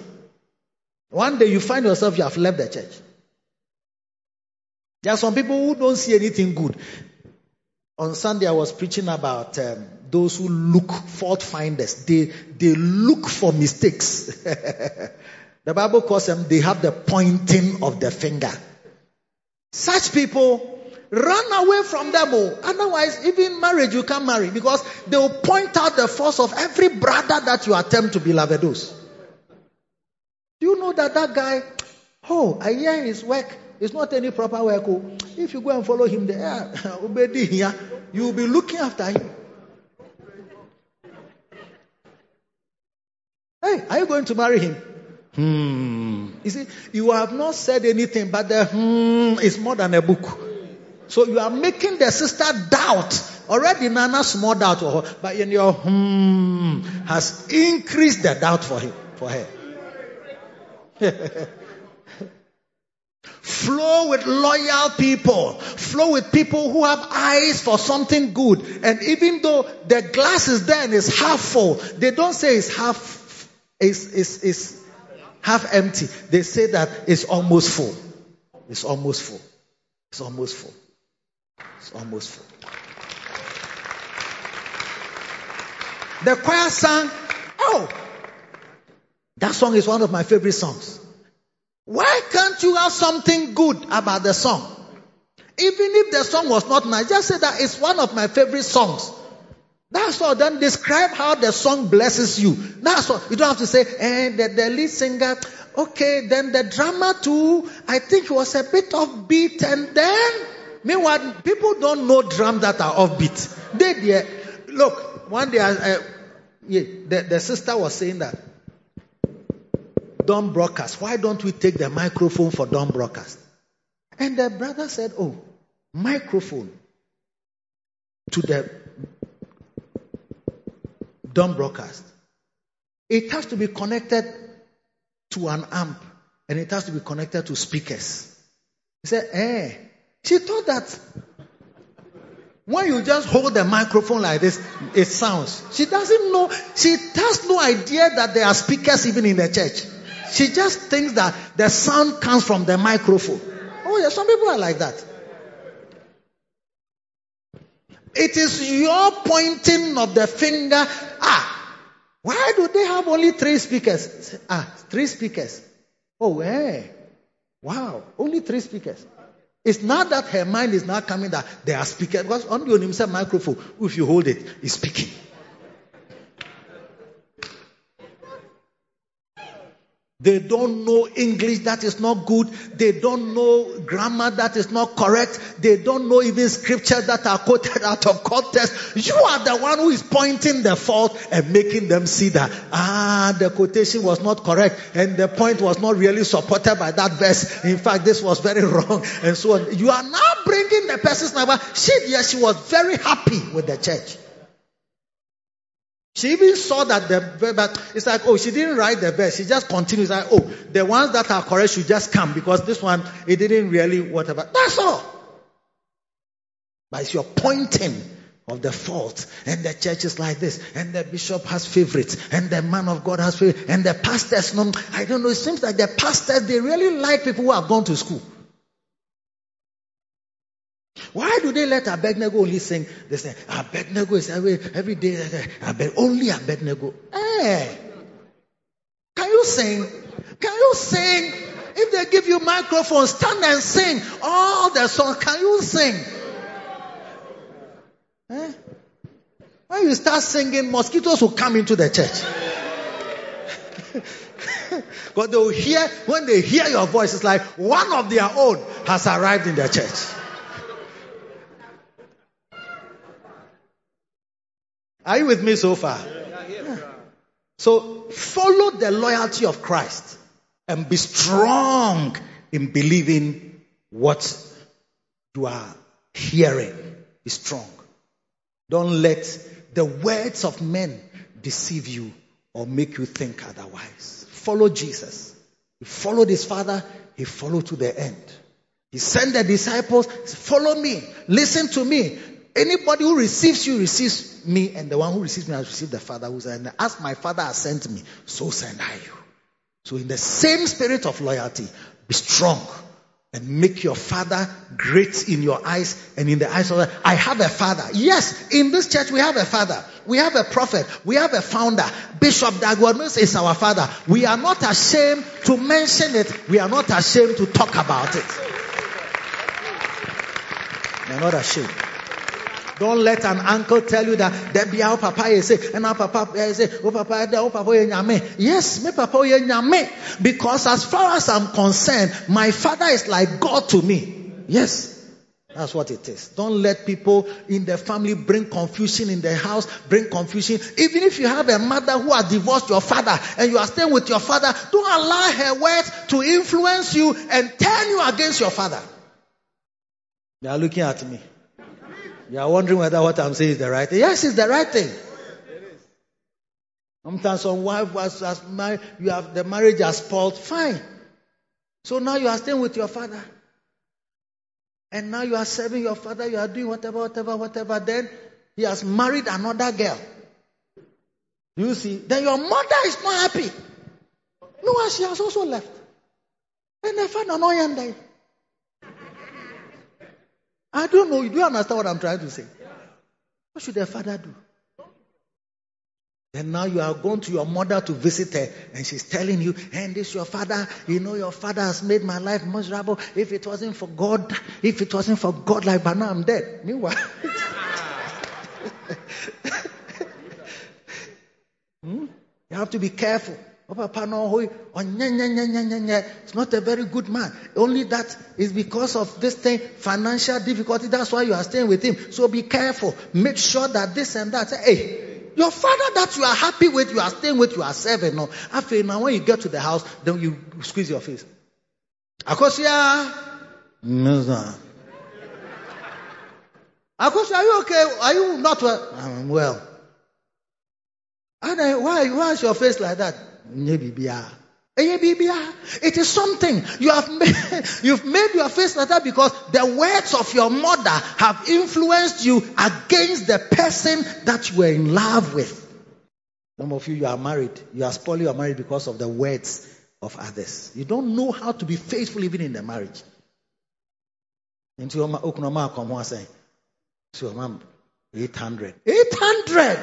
One day you find yourself you have left the church. There are some people who don't see anything good. On Sunday, I was preaching about um, those who look fault finders. They they look for mistakes. the Bible calls them they have the pointing of the finger. Such people run away from them. Oh. Otherwise, even marriage you can't marry because they will point out the faults of every brother that you attempt to be lavados. Do you know that that guy? Oh, I hear his work it's not any proper work. Oh. If you go and follow him there, you will be looking after him. Hey, are you going to marry him? Hmm. You see, you have not said anything, but the hmm is more than a book. So you are making the sister doubt. Already Nana small doubt for her, but in your hmm has increased the doubt for him, for her. Flow with loyal people. Flow with people who have eyes for something good. And even though the glass is there and it's half full, they don't say it's half, it's, it's, it's half empty. They say that it's almost full. It's almost full. It's almost full. It's almost full. The choir sang, oh, that song is one of my favorite songs. Why can't you have something good about the song? Even if the song was not nice, just say that it's one of my favorite songs. That's all. Then describe how the song blesses you. That's all. You don't have to say, eh, the, the lead singer, okay, then the drama too, I think it was a bit offbeat, and then, meanwhile, people don't know drums that are offbeat. They, they look, one day, yeah, the, the sister was saying that Dawn broadcast. Why don't we take the microphone for Dawn broadcast? And the brother said, Oh, microphone to the Dawn broadcast. It has to be connected to an amp and it has to be connected to speakers. He said, Eh. She thought that when you just hold the microphone like this, it sounds. She doesn't know, she has no idea that there are speakers even in the church. She just thinks that the sound comes from the microphone. Oh, yeah, some people are like that. It is your pointing of the finger. Ah, why do they have only three speakers? Ah, three speakers. Oh, hey. Wow, only three speakers. It's not that her mind is not coming that there are speakers because on the microphone, if you hold it, it's speaking. They don't know English that is not good. They don't know grammar that is not correct. They don't know even scriptures that are quoted out of context. You are the one who is pointing the fault and making them see that, ah, the quotation was not correct and the point was not really supported by that verse. In fact, this was very wrong and so on. You are now bringing the person's number. She, yes, she was very happy with the church. She even saw that the verse, it's like, oh, she didn't write the verse. She just continues like, oh, the ones that are correct should just come because this one, it didn't really whatever. That's all. But it's your pointing of the fault. And the church is like this. And the bishop has favorites. And the man of God has favorites. And the pastors, no, I don't know. It seems like the pastors, they really like people who have gone to school. Why do they let Abednego only sing? They say, Abednego is every, every day, eh, eh, Abed, only Abednego. Hey, can you sing? Can you sing? If they give you microphone, stand and sing all the songs. Can you sing? Eh? When you start singing, mosquitoes will come into the church. Because they will hear, when they hear your voice, it's like one of their own has arrived in the church. Are you with me so far? Yeah. So follow the loyalty of Christ and be strong in believing what you are hearing. Be strong. Don't let the words of men deceive you or make you think otherwise. Follow Jesus. He followed his father, he followed to the end. He sent the disciples, follow me, listen to me. Anybody who receives you receives me, and the one who receives me has received the Father who sent me. As my Father has sent me, so send I you. So, in the same spirit of loyalty, be strong and make your father great in your eyes and in the eyes of others. I have a father. Yes, in this church we have a father. We have a prophet. We have a founder. Bishop Dag Heward-Mills is our father. We are not ashamed to mention it. We are not ashamed to talk about it. We are not ashamed. Don't let an uncle tell you that there be our papa is say and our papa is eh, oh, say eh, oh papa oh papa nyame. Yes, me papa oh, nyame. Because as far as I'm concerned, my father is like God to me. Yes. That's what it is. Don't let people in the family bring confusion in the house, bring confusion. Even if you have a mother who has divorced your father and you are staying with your father, don't allow her words to influence you and turn you against your father. They are looking at me. You are wondering whether what I'm saying is the right thing. Yes, it's the right thing. Sometimes some wife was as married, you have the marriage has spoiled. Fine. So now you are staying with your father. And now you are serving your father, you are doing whatever, whatever, whatever. Then he has married another girl. You see, then your mother is not happy. No, she has also left. And the father no yonder. I don't know. Do you understand what I'm trying to say? What should the father do? And now you are going to your mother to visit her, and she's telling you, and this your father, you know, your father has made my life miserable. If it wasn't for God, if it wasn't for God, like, but now I'm dead. Meanwhile, hmm? you have to be careful. Oh, it's not a very good man. Only that is because of this thing, financial difficulty. That's why you are staying with him. So be careful. Make sure that this and that. Hey, your father that you are happy with, you are staying with, you are serving. No, after now when you get to the house, then you squeeze your face. Akosia, Akosia, are you okay? Are you not well? I'm well. And why, why is your face like that? It is something you have made, you've made your face like that because the words of your mother have influenced you against the person that you were in love with. Some of you, you are married. You are spoiling your marriage because of the words of others. You don't know how to be faithful even in the marriage. Into your okunoma on saying, so mom, 800. 800!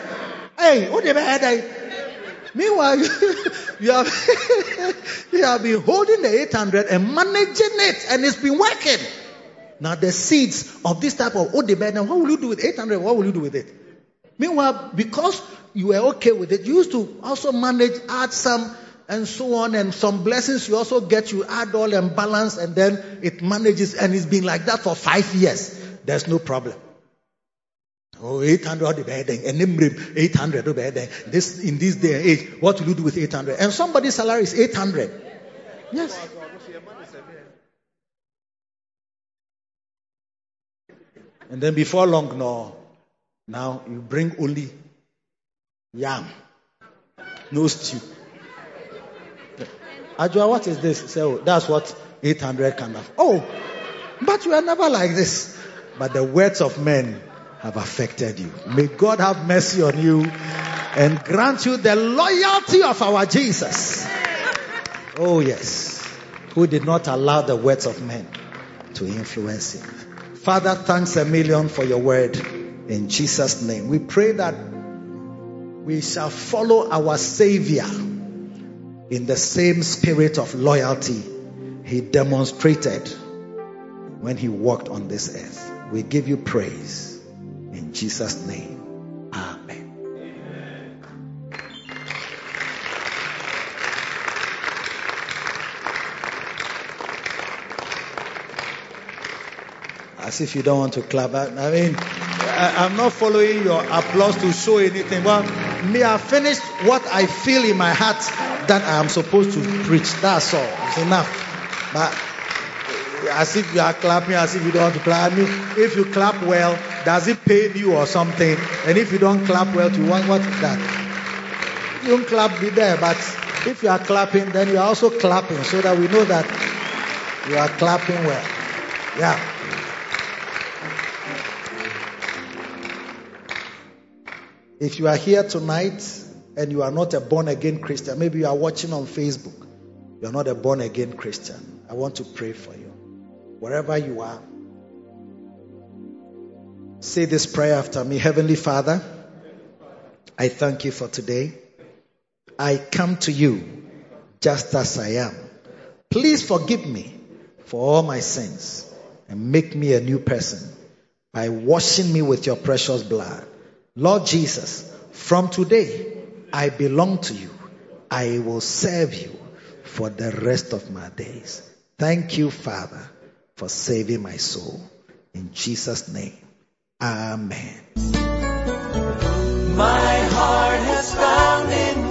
Hey, what did I Meanwhile, you, you, have, you have been holding the 800 and managing it, and it's been working. Now, the seeds of this type of odebed, now what will you do with 800? What will you do with it? Meanwhile, because you were okay with it, you used to also manage, add some, and so on, and some blessings you also get, you add all and balance, and then it manages, and it's been like that for five years. There's no problem. Oh, 800 the bedding, and 800 the bedding. This in this day and age, what will you do with 800? And somebody's salary is 800. Yes. And then before long, no. Now you bring only yam, no stew. Ajua, what is this? So oh, that's what 800 can have. Oh, but we are never like this. But the words of men have affected you. May God have mercy on you and grant you the loyalty of our Jesus. Oh, yes. Who did not allow the words of men to influence him. Father, thanks a million for your word in Jesus' name. We pray that we shall follow our Savior in the same spirit of loyalty he demonstrated when he walked on this earth. We give you praise. Jesus' name, Amen. As if you don't want to clap. I mean, I, am not following your applause to show anything. Well, me, I finished what I feel in my heart that I am supposed to preach. That's all. It's enough. But as if you are clapping, as if you don't want to clap. I mean, if you clap well, does it pain you or something? And if you don't clap well, you want what is that? You don't clap, be there, but If you are clapping, then you are also clapping so that we know that you are clapping well. Yeah. If you are here tonight and you are not a born again Christian, maybe you are watching on Facebook, you are not a born again Christian. I want to pray for you. Wherever you are, say this prayer after me Heavenly Father, I thank you for today. I come to you just as I am. Please forgive me for all my sins and make me a new person by washing me with your precious blood. Lord Jesus, from today, I belong to you. I will serve you for the rest of my days. Thank you, Father, for saving my soul. In Jesus' name, Amen. My heart has found in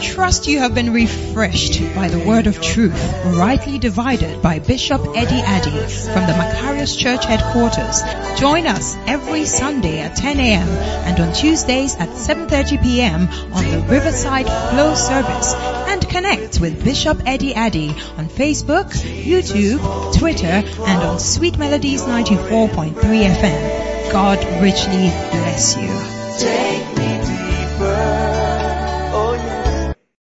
trust you have been refreshed by the word of truth, rightly divided by Bishop Eddie Addy from the Makarios Church headquarters. Join us every Sunday at 10 a.m. and on Tuesdays at 7.30 p.m. on the Riverside Flow service and connect with Bishop Eddie Addy on Facebook, YouTube, Twitter and on Sweet Melodies 94.3 FM. God richly bless you. Take